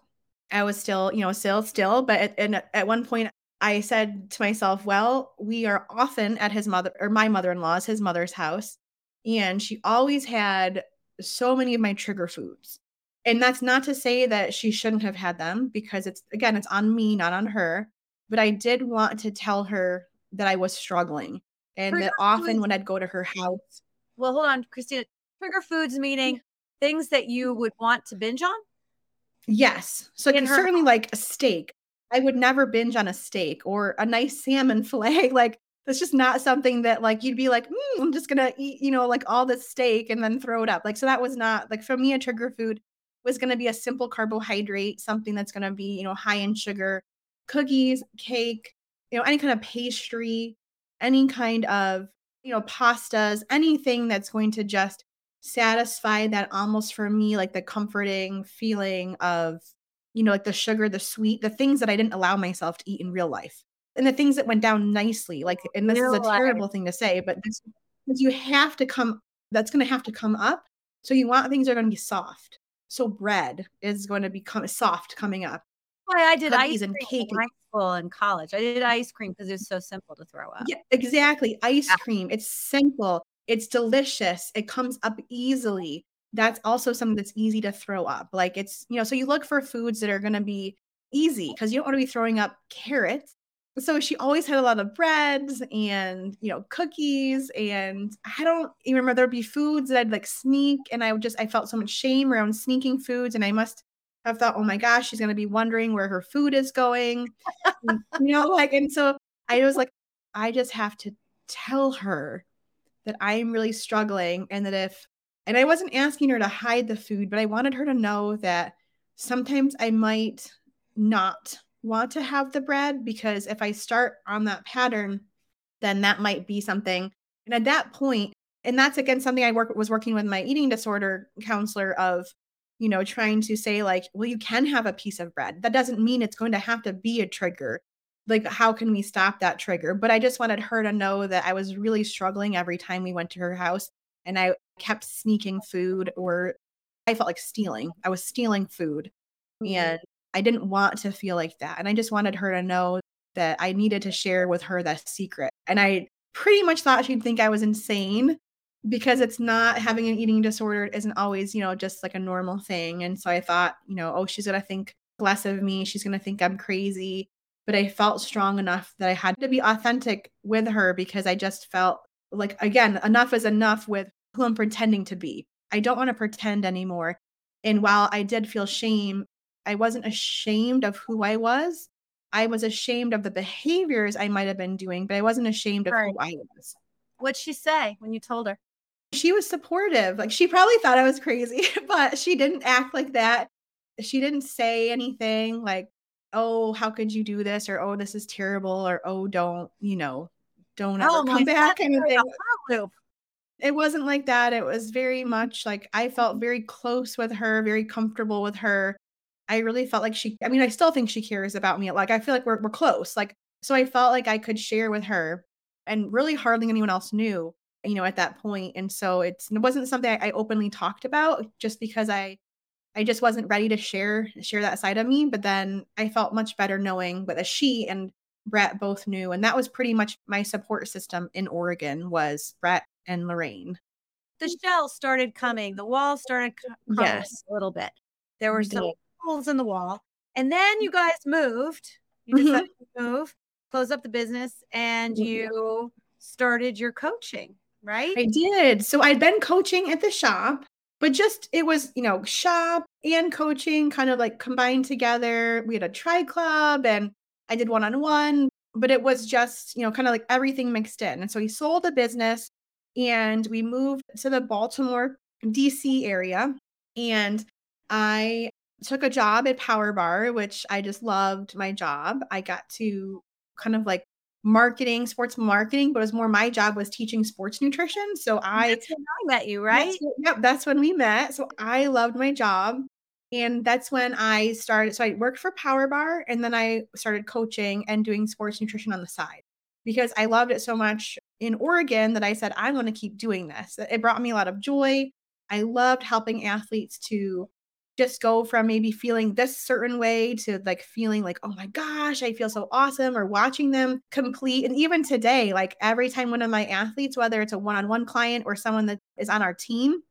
I was still, you know, still, still. But at, and at one point, I said to myself, well, we are often at his mother or my mother in law's, his mother's house. And she always had so many of my trigger foods. And that's not to say that she shouldn't have had them because it's again, it's on me, not on her. But I did want to tell her that I was struggling and trigger that often foods. when I'd go to her house. Well, hold on, Christina. Trigger foods meaning things that you would want to binge on? Yes. So can certainly like a steak. I would never binge on a steak or a nice salmon *laughs* fillet. like that's just not something that like you'd be like, mm, I'm just gonna eat, you know, like all this steak and then throw it up. Like, so that was not like for me, a trigger food was gonna be a simple carbohydrate, something that's gonna be, you know, high in sugar, cookies, cake, you know, any kind of pastry, any kind of, you know, pastas, anything that's going to just satisfy that almost for me, like the comforting feeling of, you know, like the sugar, the sweet, the things that I didn't allow myself to eat in real life and the things that went down nicely like and this is a terrible thing to say but this because you have to come that's going to have to come up. So you want things that are going to be soft. So bread is going to become soft coming up. Why i did Cookies ice and cake in high school and college. I did ice cream because it was so simple to throw up. Yeah exactly ice yeah. cream it's simple it's delicious it comes up easily. That's also something that's easy to throw up like it's you know so you look for foods that are going to be easy because you don't want to be throwing up carrots so she always had a lot of breads and you know cookies and i don't even remember there'd be foods that i'd like sneak and i would just i felt so much shame around sneaking foods and i must have thought oh my gosh she's going to be wondering where her food is going. *laughs* You know like and so i was like i just have to tell her that i'm really struggling and that if and i wasn't asking her to hide the food but i wanted her to know that sometimes i might not want to have the bread because if I start on that pattern, then that might be something. And at that point, and that's again something I work was working with my eating disorder counselor of, you know, trying to say like, well, you can have a piece of bread. That doesn't mean it's going to have to be a trigger. Like, how can we stop that trigger? But I just wanted her to know that I was really struggling every time we went to her house and I kept sneaking food or I felt like stealing. I was stealing food. Mm-hmm. And I didn't want to feel like that. And I just wanted her to know that I needed to share with her that secret. And I pretty much thought she'd think I was insane because it's not having an eating disorder isn't always, you know, just like a normal thing. And so I thought, you know, oh, she's going to think less of me. She's going to think I'm crazy. But I felt strong enough that I had to be authentic with her because I just felt like, again, enough is enough with who I'm pretending to be. I don't want to pretend anymore. And while I did feel shame I wasn't ashamed of who I was. I was ashamed of the behaviors I might have been doing, but I wasn't ashamed of right. who I was. What'd she say when you told her? She was supportive. Like she probably thought I was crazy, *laughs* but she didn't act like that. She didn't say anything like, oh, how could you do this? Or, oh, this is terrible. Or, oh, don't, you know, don't ever oh, come back. Kind of thing. It wasn't like that. It was very much like I felt very close with her, very comfortable with her. I really felt like she I mean, I still think she cares about me. Like I feel like we're we're close. Like so I felt like I could share with her and really hardly anyone else knew, you know, at that point. And so it's it wasn't something I, I openly talked about just because I I just wasn't ready to share share that side of me. But then I felt much better knowing but a she and Brett both knew. And that was pretty much my support system in Oregon was Brett and Lorraine. The shell started coming, the wall started coming Yes. a little bit. There were some. Holes in the wall. And then you guys moved. You Mhm. to move, close up the business, and Mhm. you started your coaching, right? I did. So I'd been coaching at the shop, but just it was, you know, shop and coaching kind of like combined together. We had a tri club and I did one on one, but it was just, you know, kind of like everything mixed in. And so we sold the business and we moved to the Baltimore, DC area. And I took a job at Power Bar, which I just loved my job. I got to kind of like marketing, sports marketing, but it was more my job was teaching sports nutrition. So I That's when I met you, right? That's when- yep, that's when we met. So I loved my job. And that's when I started. So I worked for Power Bar and then I started coaching and doing sports nutrition on the side because I loved it so much in Oregon that I said, I'm going to keep doing this. It brought me a lot of joy. I loved helping athletes to just go from maybe feeling this certain way to like feeling like, oh my gosh, I feel so awesome, or watching them complete. And even today, like every time one of my athletes, whether it's a one on one client or someone that is on our team,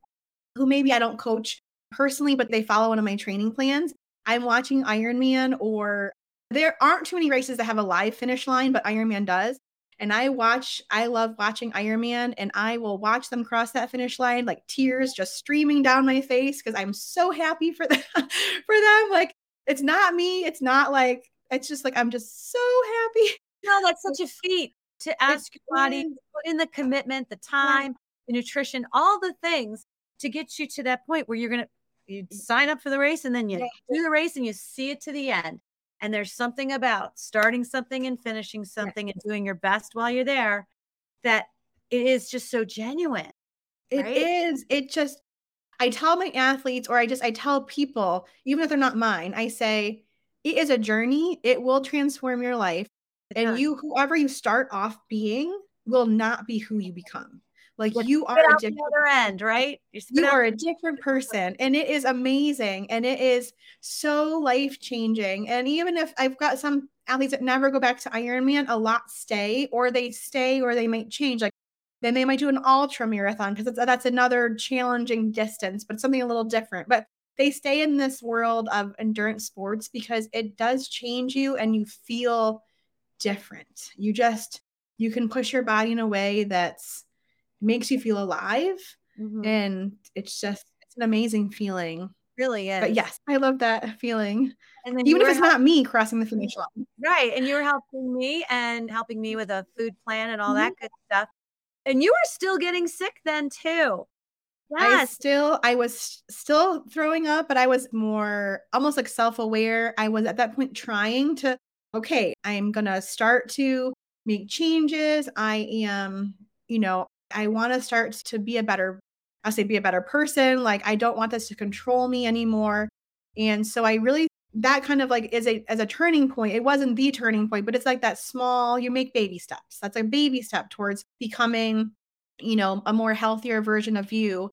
who maybe I don't coach personally, but they follow one of my training plans, I'm watching Ironman or there aren't too many races that have a live finish line, but Ironman does. And I watch, I love watching Ironman and I will watch them cross that finish line, like tears just streaming down my face because I'm so happy for *laughs* them. for them. Like it's not me. It's not like, it's just like, I'm just so happy. No, that's such a feat to *laughs* ask your body, is. put in the commitment, the time, the nutrition, all the things to get you to that point where you're gonna you sign up for the race and then you Yeah. do the race and you see it to the end. And there's something about starting something and finishing something and doing your best while you're there that it is just so genuine. It Right? is. It just I tell my athletes or I just I tell people, even if they're not mine, I say it is a journey. It will transform your life. It And does. you whoever you start off being will not be who you become. Like You you are a different other end, right? You, spit you out- are a different person and it is amazing and it is so life changing and even if i've got some athletes that never go back to ironman a lot stay or they stay or they might change like then they might do an ultra marathon because that's another challenging distance but something a little different but they stay in this world of endurance sports because it does change you and you feel different you just you can push your body in a way that's makes you feel alive Mhm. and it's just it's an amazing feeling really is. but yes i love that feeling and then even if it's not me crossing the finish line Right. And you were helping me and helping me with a food plan and all Mm-hmm. that good stuff. And you were still getting sick then too. i Yes. still i was still throwing up but i was more almost like self-aware i was at that point trying to okay i'm gonna start to make changes i am you know i want to start to be a better i say be a better person like i don't want this to control me anymore. And so i really that kind of like is a as a turning point it wasn't the turning point but it's like that small you make baby steps that's a baby step towards becoming you know a more healthier version of you.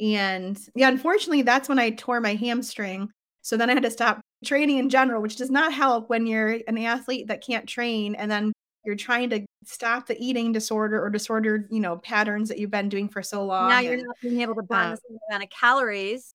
And yeah unfortunately that's when i tore my hamstring so then i had to stop training in general which does not help when you're an athlete that can't train and then you're trying to stop the eating disorder or disordered you know patterns that you've been doing for so long now you're and- not being able to burn um, the same amount of calories,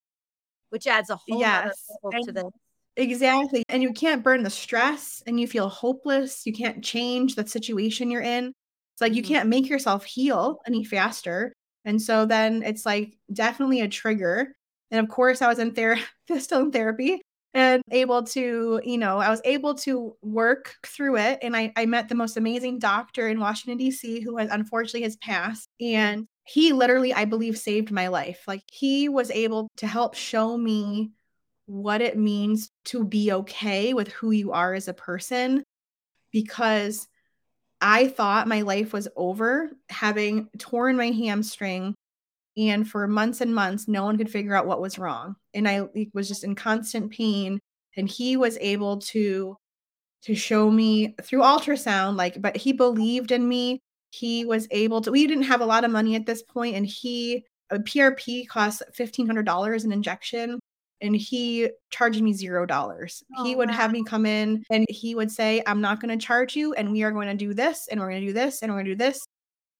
which adds a whole Yes, level to the Exactly. And you can't burn the stress and you feel hopeless. You can't change the situation you're in. It's like you Mhm. can't make yourself heal any faster. And so then it's like definitely a trigger. And of course, I was in *laughs* therapy, still in therapy and able to, you know, I was able to work through it. And I, I met the most amazing doctor in Washington, D.C., who has unfortunately has passed. And he literally, I believe, saved my life. Like he was able to help show me what it means to be okay with who you are as a person because I thought my life was over having torn my hamstring and for months and months no one could figure out what was wrong and I was just in constant pain and he was able to to show me through ultrasound like but he believed in me he was able to we didn't have a lot of money at this point and he uh, a PRP costs $1500 an injection and he charged me zero dollars. Oh, he would have me come in and he would say, I'm not going to charge you, and we are going to do this, and we're going to do this, and we're going to do this.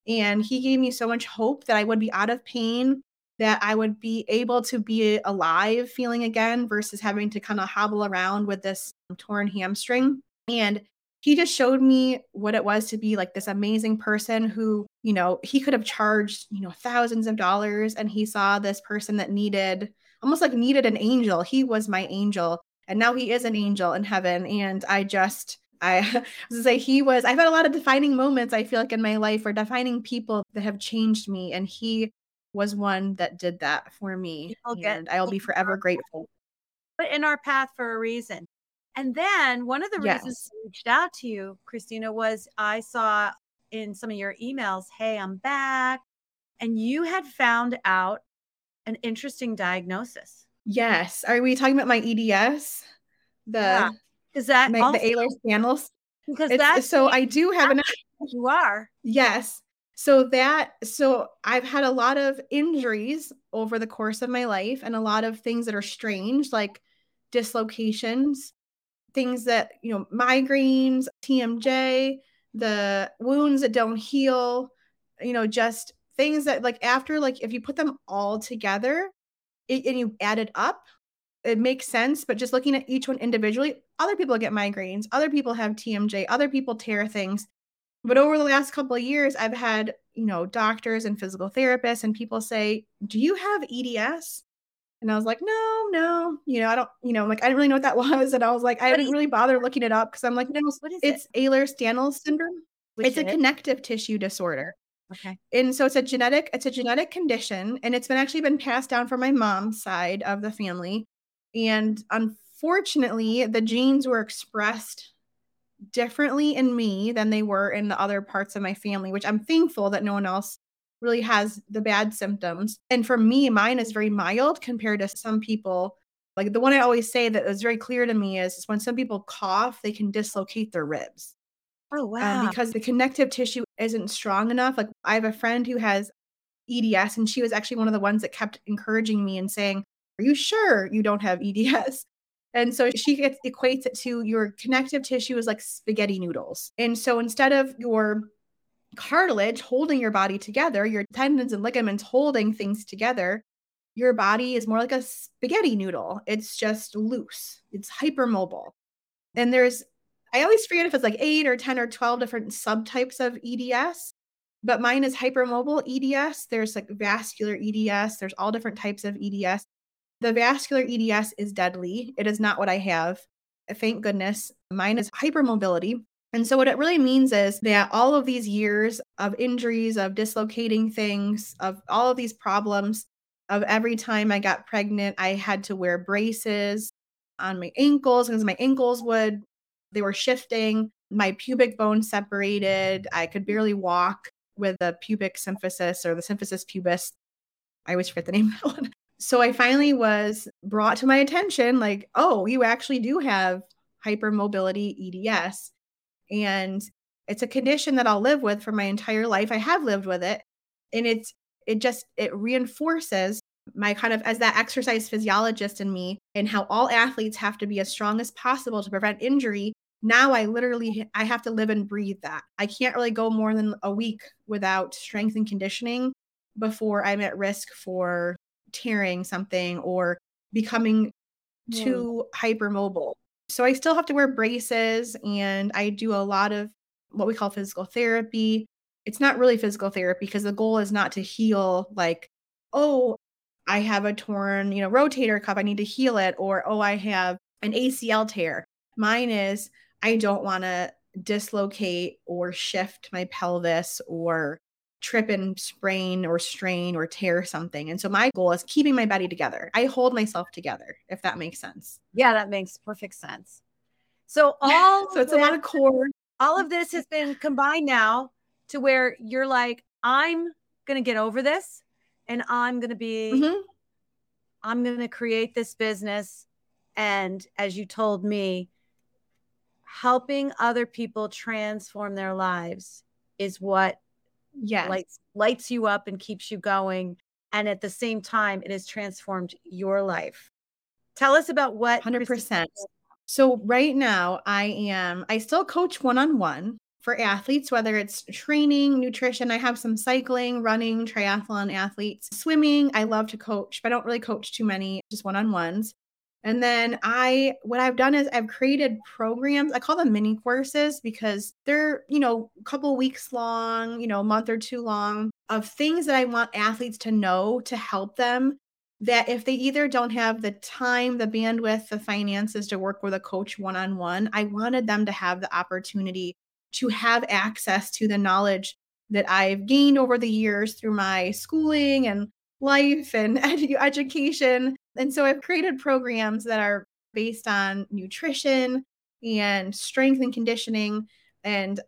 And he gave me so much hope that I would be out of pain, that I would be able to be alive feeling again versus having to kind of hobble around with this torn hamstring. And he just showed me what it was to be like this amazing person who, you know, he could have charged, you know, thousands of dollars and he saw this person that needed almost like needed an angel. He was my angel and now he is an angel in heaven and I just *laughs* I was to say he was I've had a lot of defining moments I feel like in my life or defining people that have changed me and he was one that did that for me and I'll be forever grateful. But in our path for a reason. And then one of the Yes. reasons I reached out to you, Christina, was I saw in some of your emails, hey, I'm back. And you had found out an interesting diagnosis. Yes. Are we talking about my EDS? The Yeah. Is that my, also, the Ehlers-Danlos? because It's, that's so I do have an you are. Yes. So that so I've had a lot of injuries over the course of my life and a lot of things that are strange like dislocations, things that, you know, migraines, TMJ, the wounds that don't heal, you know, just things that like after like if you put them all together it, and you add it up, it makes sense, but just looking at each one individually, other people get migraines, other people have TMJ, other people tear things. But over the last couple of years i've had you know doctors and physical therapists and people say do you have eds and i was like no no. You know i don't you know like i didn't really know what that *laughs* was. And i was like i didn't really bother looking it up because i'm like no What is it's ehlers-danlos syndrome. Which it's a is? connective tissue disorder. Okay. and so it's a genetic it's a genetic condition and it's been actually been passed down from my mom's side of the family and unfortunately the genes were expressed differently in me than they were in the other parts of my family which i'm thankful that no one else really has the bad symptoms and for me mine is very mild compared to some people like the one i always say that is very clear to me is, is when some people cough they can dislocate their ribs Oh um, wow. because the connective tissue isn't strong enough. Like I have a friend who has EDS, and she was actually one of the ones that kept encouraging me and saying, "Are you sure you don't have EDS?" And so she gets, equates it to your connective tissue is like spaghetti noodles. And so instead of your cartilage holding your body together, your tendons and ligaments holding things together, your body is more like a spaghetti noodle. It's just loose, it's hypermobile. And there's, I always forget if it's like eight or 10 or 12 different subtypes of EDS, but mine is hypermobile EDS. There's like vascular EDS, there's all different types of EDS. The vascular EDS is deadly. It is not what I have. Thank goodness. Mine is hypermobility. And so, what it really means is that all of these years of injuries, of dislocating things, of all of these problems, of every time I got pregnant, I had to wear braces on my ankles because my ankles would, they were shifting. My pubic bone separated. I could barely walk with the pubic symphysis or the symphysis pubis. I always forget the name of that one. So I finally was brought to my attention like, oh, you actually do have hypermobility EDS. And it's a condition that I'll live with for my entire life. I have lived with it. And it's it just it reinforces my kind of as that exercise physiologist in me and how all athletes have to be as strong as possible to prevent injury. Now I literally I have to live and breathe that. I can't really go more than a week without strength and conditioning before I'm at risk for tearing something or becoming Hmm. too hypermobile. So I still have to wear braces and I do a lot of what we call physical therapy. It's not really physical therapy because the goal is not to heal like, oh, I have a torn, you know, rotator cuff, I need to heal it or oh, I have an ACL tear. Mine is I don't want to dislocate or shift my pelvis or trip and sprain or strain or tear something. And so my goal is keeping my body together. I hold myself together, if that makes sense. Yeah, that makes perfect sense. So *laughs* all so it's a lot of core. all of this has been combined now to where you're like, I'm gonna get over this and I'm gonna be Mhm. I'm gonna create this business. And as you told me, helping other people transform their lives is what Yes. lights lights you up and keeps you going. And at the same time, it has transformed your life. Tell us about what 100%. So right now I am I still coach one-on-one for athletes whether it's training, nutrition, I have some cycling, running, triathlon athletes, swimming, I love to coach, but I don't really coach too many, just one-on-ones. And then I what I've done is I've created programs. I call them mini courses because they're, you know, a couple weeks long, you know, a month or two long of things that I want athletes to know to help them that if they either don't have the time, the bandwidth, the finances to work with a coach one on one, I wanted them to have the opportunity to have access to the knowledge that I've gained over the years through my schooling and life and *laughs* education. And so I've created programs that are based on nutrition and strength and conditioning. And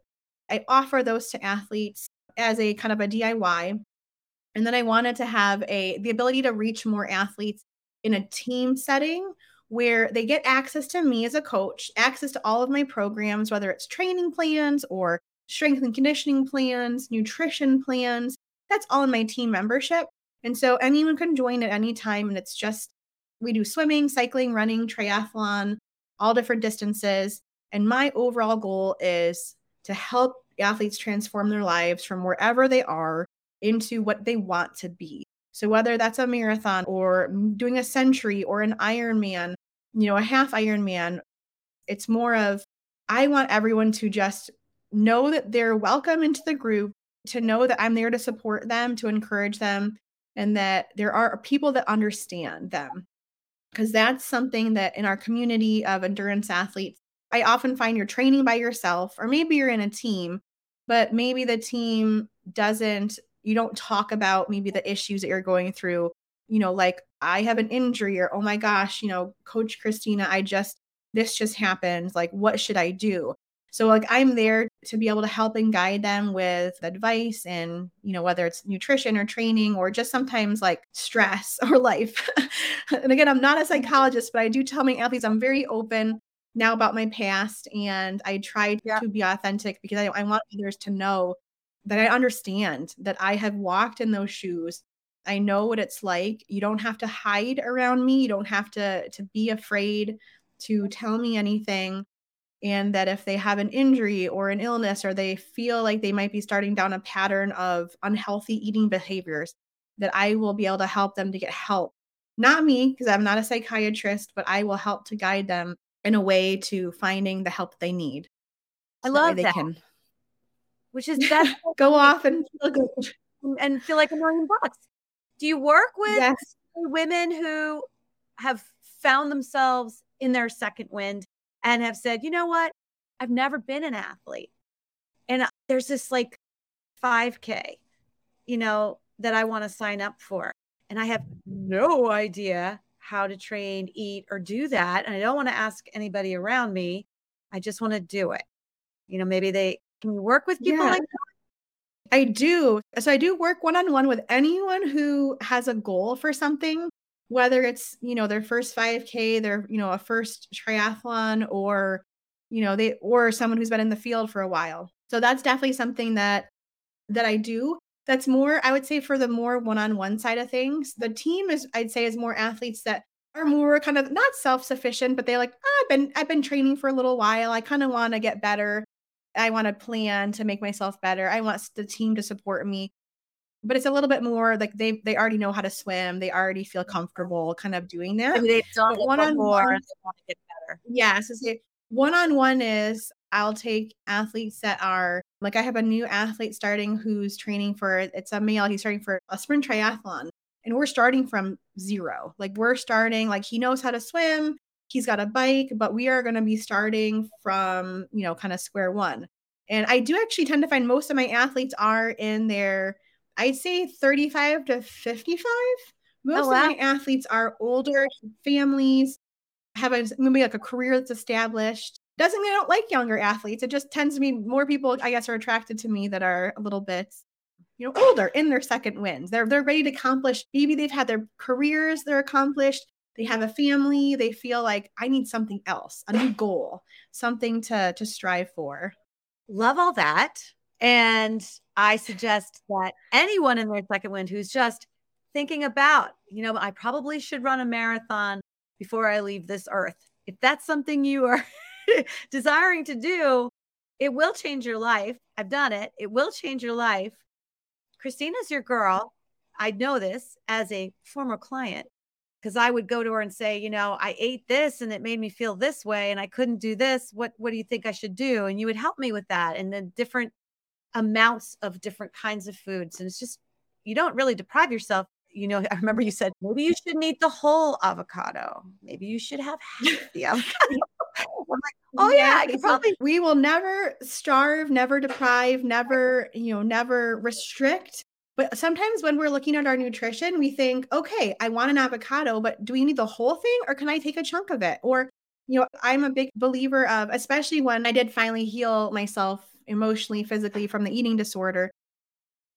I offer those to athletes as a kind of a DIY. And then I wanted to have a the ability to reach more athletes in a team setting where they get access to me as a coach, access to all of my programs, whether it's training plans or strength and conditioning plans, nutrition plans. That's all in my team membership. And so anyone can join at any time. And it's just, we do swimming, cycling, running, triathlon, all different distances. And my overall goal is to help athletes transform their lives from wherever they are into what they want to be. So whether that's a marathon or doing a century or an Ironman, you know, a half Ironman, it's more of I want everyone to just know that they're welcome into the group, to know that I'm there to support them, to encourage them, and that there are people that understand them. Because that's something that in our community of endurance athletes, I often find you're training by yourself, or maybe you're in a team, but maybe the team doesn't you don't talk about maybe the issues that you're going through you know like i have an injury or oh my gosh you know coach christina i just this just happened like what should i do so like i'm there to be able to help and guide them with advice and you know whether it's nutrition or training or just sometimes like stress *laughs* or life and again i'm not a psychologist but i do tell my athletes i'm very open now about my past and i try yeah. to be authentic because I, I want others to know that I understand that I have walked in those shoes. I know what it's like. You don't have to hide around me. You don't have to to be afraid to tell me anything. And that if they have an injury or an illness or they feel like they might be starting down a pattern of unhealthy eating behaviors, that I will be able to help them to get help. Not me, because I'm not a psychiatrist, but I will help to guide them in a way to finding the help they need. I love that. They can which is best *laughs* go off and feel good and feel like a million bucks. Do you work with yes. women who have found themselves in their second wind and have said, you know what? I've never been an athlete. And uh, there's this like 5K, you know, that I want to sign up for. And I have no idea how to train, eat, or do that. And I don't want to ask anybody around me. I just want to do it. You know, maybe they can work with people yeah. like that? I do. So I do work one on one with anyone who has a goal for something, whether it's, you know, their first 5K, their, you know, a first triathlon or, you know, they or someone who's been in the field for a while. So that's definitely something that that I do. That's more, I would say, for the more one-on-one side of things. The team is, I'd say, is more athletes that are more kind of not self-sufficient, but they like, oh, I've been I've been training for a little while. I kind of want to get better. I want to plan to make myself better. I want the team to support me. But it's a little bit more like they they already know how to swim. They already feel comfortable kind of doing that. I mean, they've done one on one. want to get better. Yeah. So one on one is I'll take athletes that are like I have a new athlete starting who's training for it's a male. He's starting for a sprint triathlon. And we're starting from zero. Like we're starting, like he knows how to swim he's got a bike, but we are going to be starting from, you know, kind of square one. And I do actually tend to find most of my athletes are in their, I'd say 35 to 55. Most oh, wow. of my athletes are older families, have a, maybe like a career that's established. Doesn't mean I don't like younger athletes. It just tends to be more people, I guess, are attracted to me that are a little bit you know older in their second wins they're they're ready to accomplish maybe they've had their careers they're accomplished they have a family they feel like i need something else a new goal something to to strive for love all that and i suggest that anyone in their second wind who's just thinking about you know i probably should run a marathon before I leave this earth. If that's something you are *laughs* desiring to do, it will change your life. I've done it. It will change your life. Christina's your girl. I know this as a former client because I would go to her and say, you know, I ate this and it made me feel this way and I couldn't do this. What what do you think I should do? And you would help me with that and the different amounts of different kinds of foods. And it's just you don't really deprive yourself. You know, *laughs* I remember you said maybe you shouldn't eat the whole avocado. Maybe you should have half *laughs* the avocado. *laughs* I'm like, oh yeah, yeah probably. We will never starve, never deprive, never, you know, never restrict but sometimes when we're looking at our nutrition, we think, okay, I want an avocado, but do we need the whole thing or can I take a chunk of it? Or, you know, I'm a big believer of, especially when I did finally heal myself emotionally, physically from the eating disorder.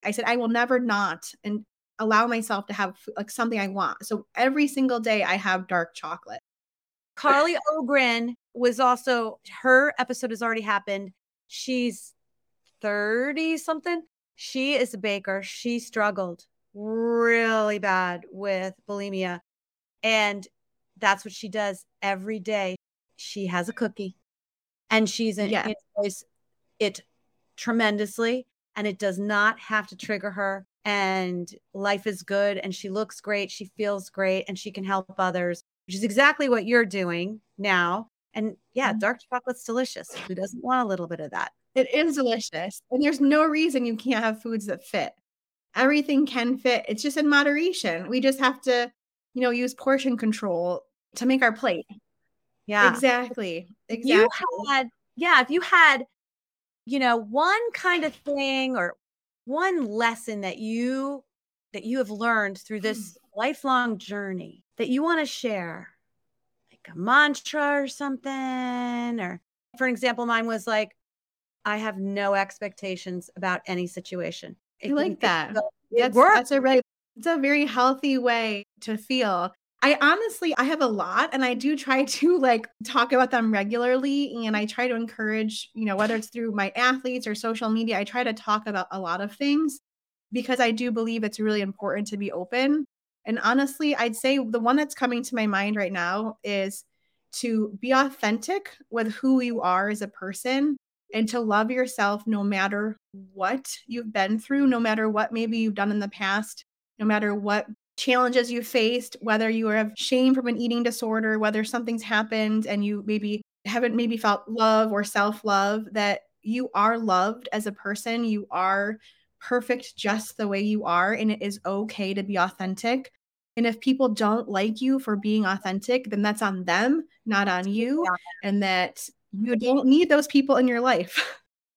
I said, I will never not and allow myself to have like something I want. So every single day I have dark chocolate. Carly Ogren was also her episode has already happened. She's 30 something she is a baker. She struggled really bad with bulimia. And that's what she does every day. She has a cookie and she's in, yeah. enjoys it tremendously. And it does not have to trigger her. And life is good. And she looks great. She feels great. And she can help others, which is exactly what you're doing now. And yeah, mm-hmm. dark chocolate's delicious. Who doesn't want a little bit of that? It is delicious. And there's no reason you can't have foods that fit. Everything can fit. It's just in moderation. We just have to, you know, use portion control to make our plate. Yeah. Exactly. Exactly. You had, yeah, if you had, you know, one kind of thing or one lesson that you that you have learned through this mm. lifelong journey that you want to share, like a mantra or something, or for example, mine was like, I have no expectations about any situation. It I like that. It that's, that's a right. It's a very healthy way to feel. I honestly, I have a lot and I do try *laughs* to like talk about them regularly. And I try to encourage, you know, whether it's through my athletes or social media, I try to talk about a lot of things because I do believe it's really important to be open. And honestly, I'd say the one that's coming to my mind right now is to be authentic with who you are as a person and to love yourself no matter what you've been through, no matter what maybe you've done in the past, no matter what challenges you faced, whether you have shame from an eating disorder, whether something's happened and you maybe haven't maybe felt love or self love, that you are loved as a person. You are perfect just the way you are, and it is okay to be authentic. And if people don't like you for being authentic, then that's on them, not on you. Yeah. And that you don't need those people in your life.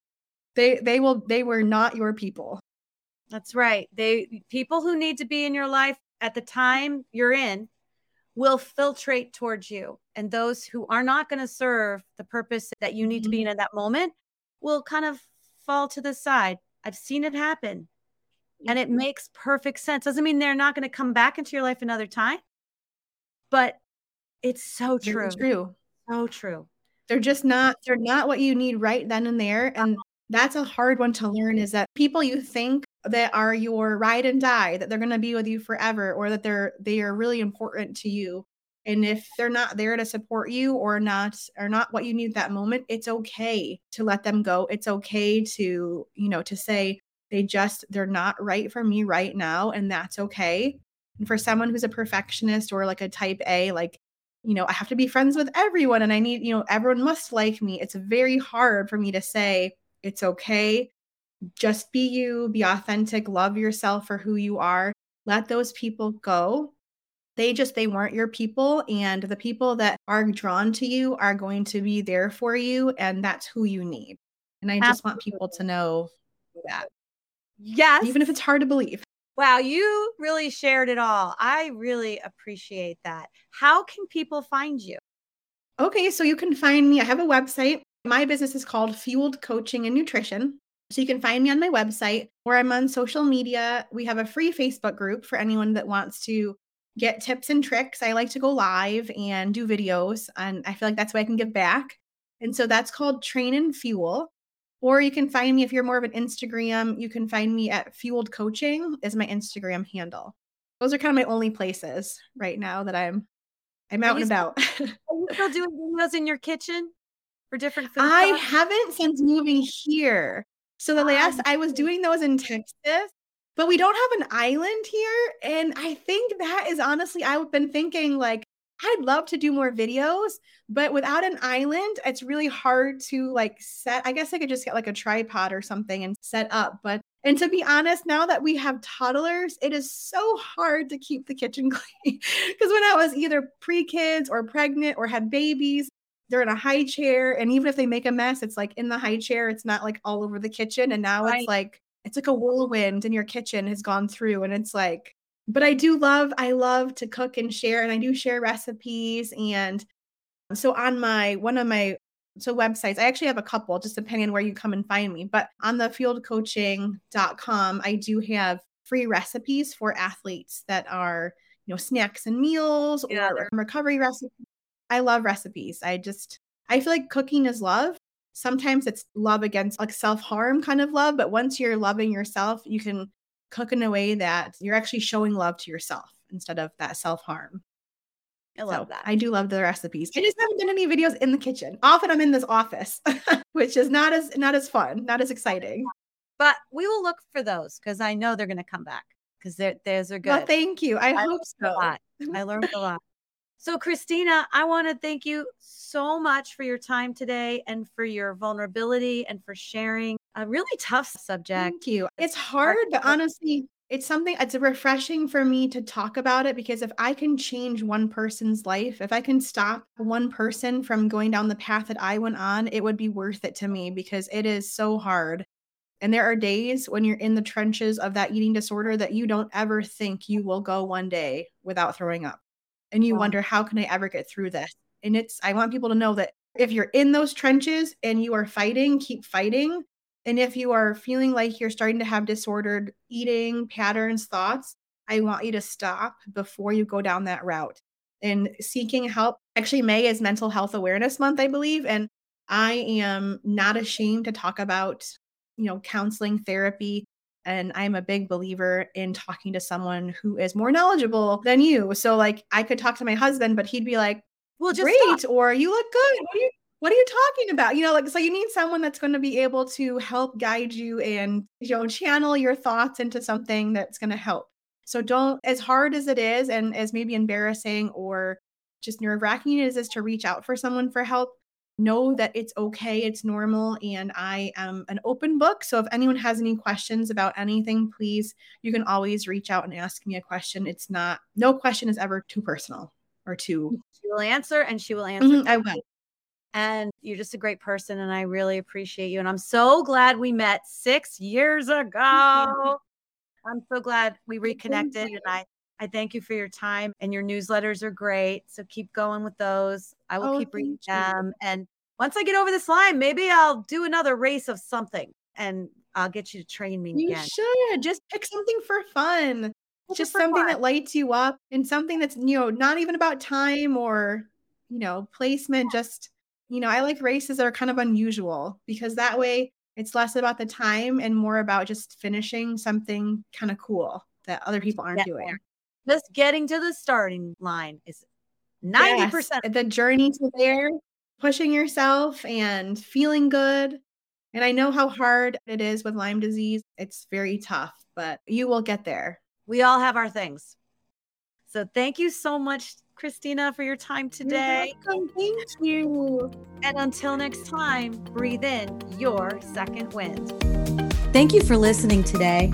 *laughs* they they will they were not your people. That's right. They people who need to be in your life at the time you're in will filtrate towards you. And those who are not going to serve the purpose that you need mm-hmm. to be in mm-hmm. at that moment will kind of fall to the side. I've seen it happen. And it makes perfect sense. Doesn't mean they're not going to come back into your life another time, but it's so true. It's true. So true. They're just not they're not what you need right then and there and that's a hard one to learn is that people you think that are your ride and die that they're going to be with you forever or that they're they are really important to you and if they're not there to support you or not or not what you need that moment it's okay to let them go it's okay to you know to say they just they're not right for me right now and that's okay and for someone who's a perfectionist or like a type a like you know, I have to be friends with everyone and I need, you know, everyone must like me. It's very hard for me to say, it's okay. Just be you, be authentic, love yourself for who you are. Let those people go. They just, they weren't your people. And the people that are drawn to you are going to be there for you. And that's who you need. And I just want people to know that. Yes. Even if it's hard to believe. Wow, you really shared it all. I really appreciate that. How can people find you? Okay, so you can find me. I have a website. My business is called Fueled Coaching and Nutrition. So you can find me on my website where I'm on social media. We have a free Facebook group for anyone that wants to get tips and tricks. I like to go live and do videos, and I feel like that's way I can give back. And so that's called Train and Fuel. Or you can find me if you're more of an Instagram, you can find me at Fueled Coaching is my Instagram handle. Those are kind of my only places right now that I'm I'm out and about. *laughs* are you still doing videos in your kitchen for different foods? I haven't since moving here. So the last um, I was doing those in Texas, but we don't have an island here. And I think that is honestly, I've been thinking like, I'd love to do more videos, but without an island, it's really hard to like set. I guess I could just get like a tripod or something and set up. But and to be honest, now that we have toddlers, it is so hard to keep the kitchen *laughs* clean. Because when I was either pre kids or pregnant or had babies, they're in a high chair. And even if they make a mess, it's like in the high chair, it's not like all over the kitchen. And now right. it's like, it's like a whirlwind in your kitchen has gone through. And it's like, but I do love, I love to cook and share. And I do share recipes. And so on my, one of my so websites. I actually have a couple, just depending on where you come and find me. But on the fueledcoaching.com, I do have free recipes for athletes that are, you know, snacks and meals yeah. or recovery recipes. I love recipes. I just I feel like cooking is love. Sometimes it's love against like self-harm kind of love, but once you're loving yourself, you can cook in a way that you're actually showing love to yourself instead of that self-harm. I love so that. I do love the recipes. I just haven't done any videos in the kitchen. Often I'm in this office, *laughs* which is not as not as fun, not as exciting. But we will look for those because I know they're going to come back because they're those are good. Well, thank you. I, I hope so. A lot. I learned a lot. So, Christina, I want to thank you so much for your time today and for your vulnerability and for sharing a really tough subject. Thank you. It's hard, but honestly, it's something it's refreshing for me to talk about it because if I can change one person's life, if I can stop one person from going down the path that I went on, it would be worth it to me because it is so hard. And there are days when you're in the trenches of that eating disorder that you don't ever think you will go one day without throwing up. And you wonder, how can I ever get through this? And it's, I want people to know that if you're in those trenches and you are fighting, keep fighting and if you are feeling like you're starting to have disordered eating patterns, thoughts, I want you to stop before you go down that route and seeking help. Actually, May is Mental Health Awareness Month, I believe. And I am not ashamed to talk about, you know, counseling, therapy. And I'm a big believer in talking to someone who is more knowledgeable than you. So, like, I could talk to my husband, but he'd be like, well, just great, stop. or you look good. What are you what are you talking about? You know, like, so you need someone that's going to be able to help guide you and, you know, channel your thoughts into something that's going to help. So don't, as hard as it is and as maybe embarrassing or just nerve wracking as is to reach out for someone for help, know that it's okay, it's normal, and I am an open book. So if anyone has any questions about anything, please, you can always reach out and ask me a question. It's not, no question is ever too personal or too. She will answer and she will answer. Mm-hmm, I will and you're just a great person and I really appreciate you and I'm so glad we met 6 years ago. I'm so glad we reconnected and I I thank you for your time and your newsletters are great. So keep going with those. I will oh, keep reading them and once I get over this line, maybe I'll do another race of something and I'll get you to train me you again. should just pick something for fun. just something fun. that lights you up and something that's, you know, not even about time or, you know, placement, just you know, I like races that are kind of unusual because that way it's less about the time and more about just finishing something kind of cool that other people aren't yeah. doing. Just getting to the starting line is 90% yes, the journey to there, pushing yourself and feeling good. And I know how hard it is with Lyme disease. It's very tough, but you will get there. We all have our things. So thank you so much Christina, for your time today. Thank you. And until next time, breathe in your second wind. Thank you for listening today.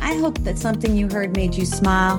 I hope that something you heard made you smile,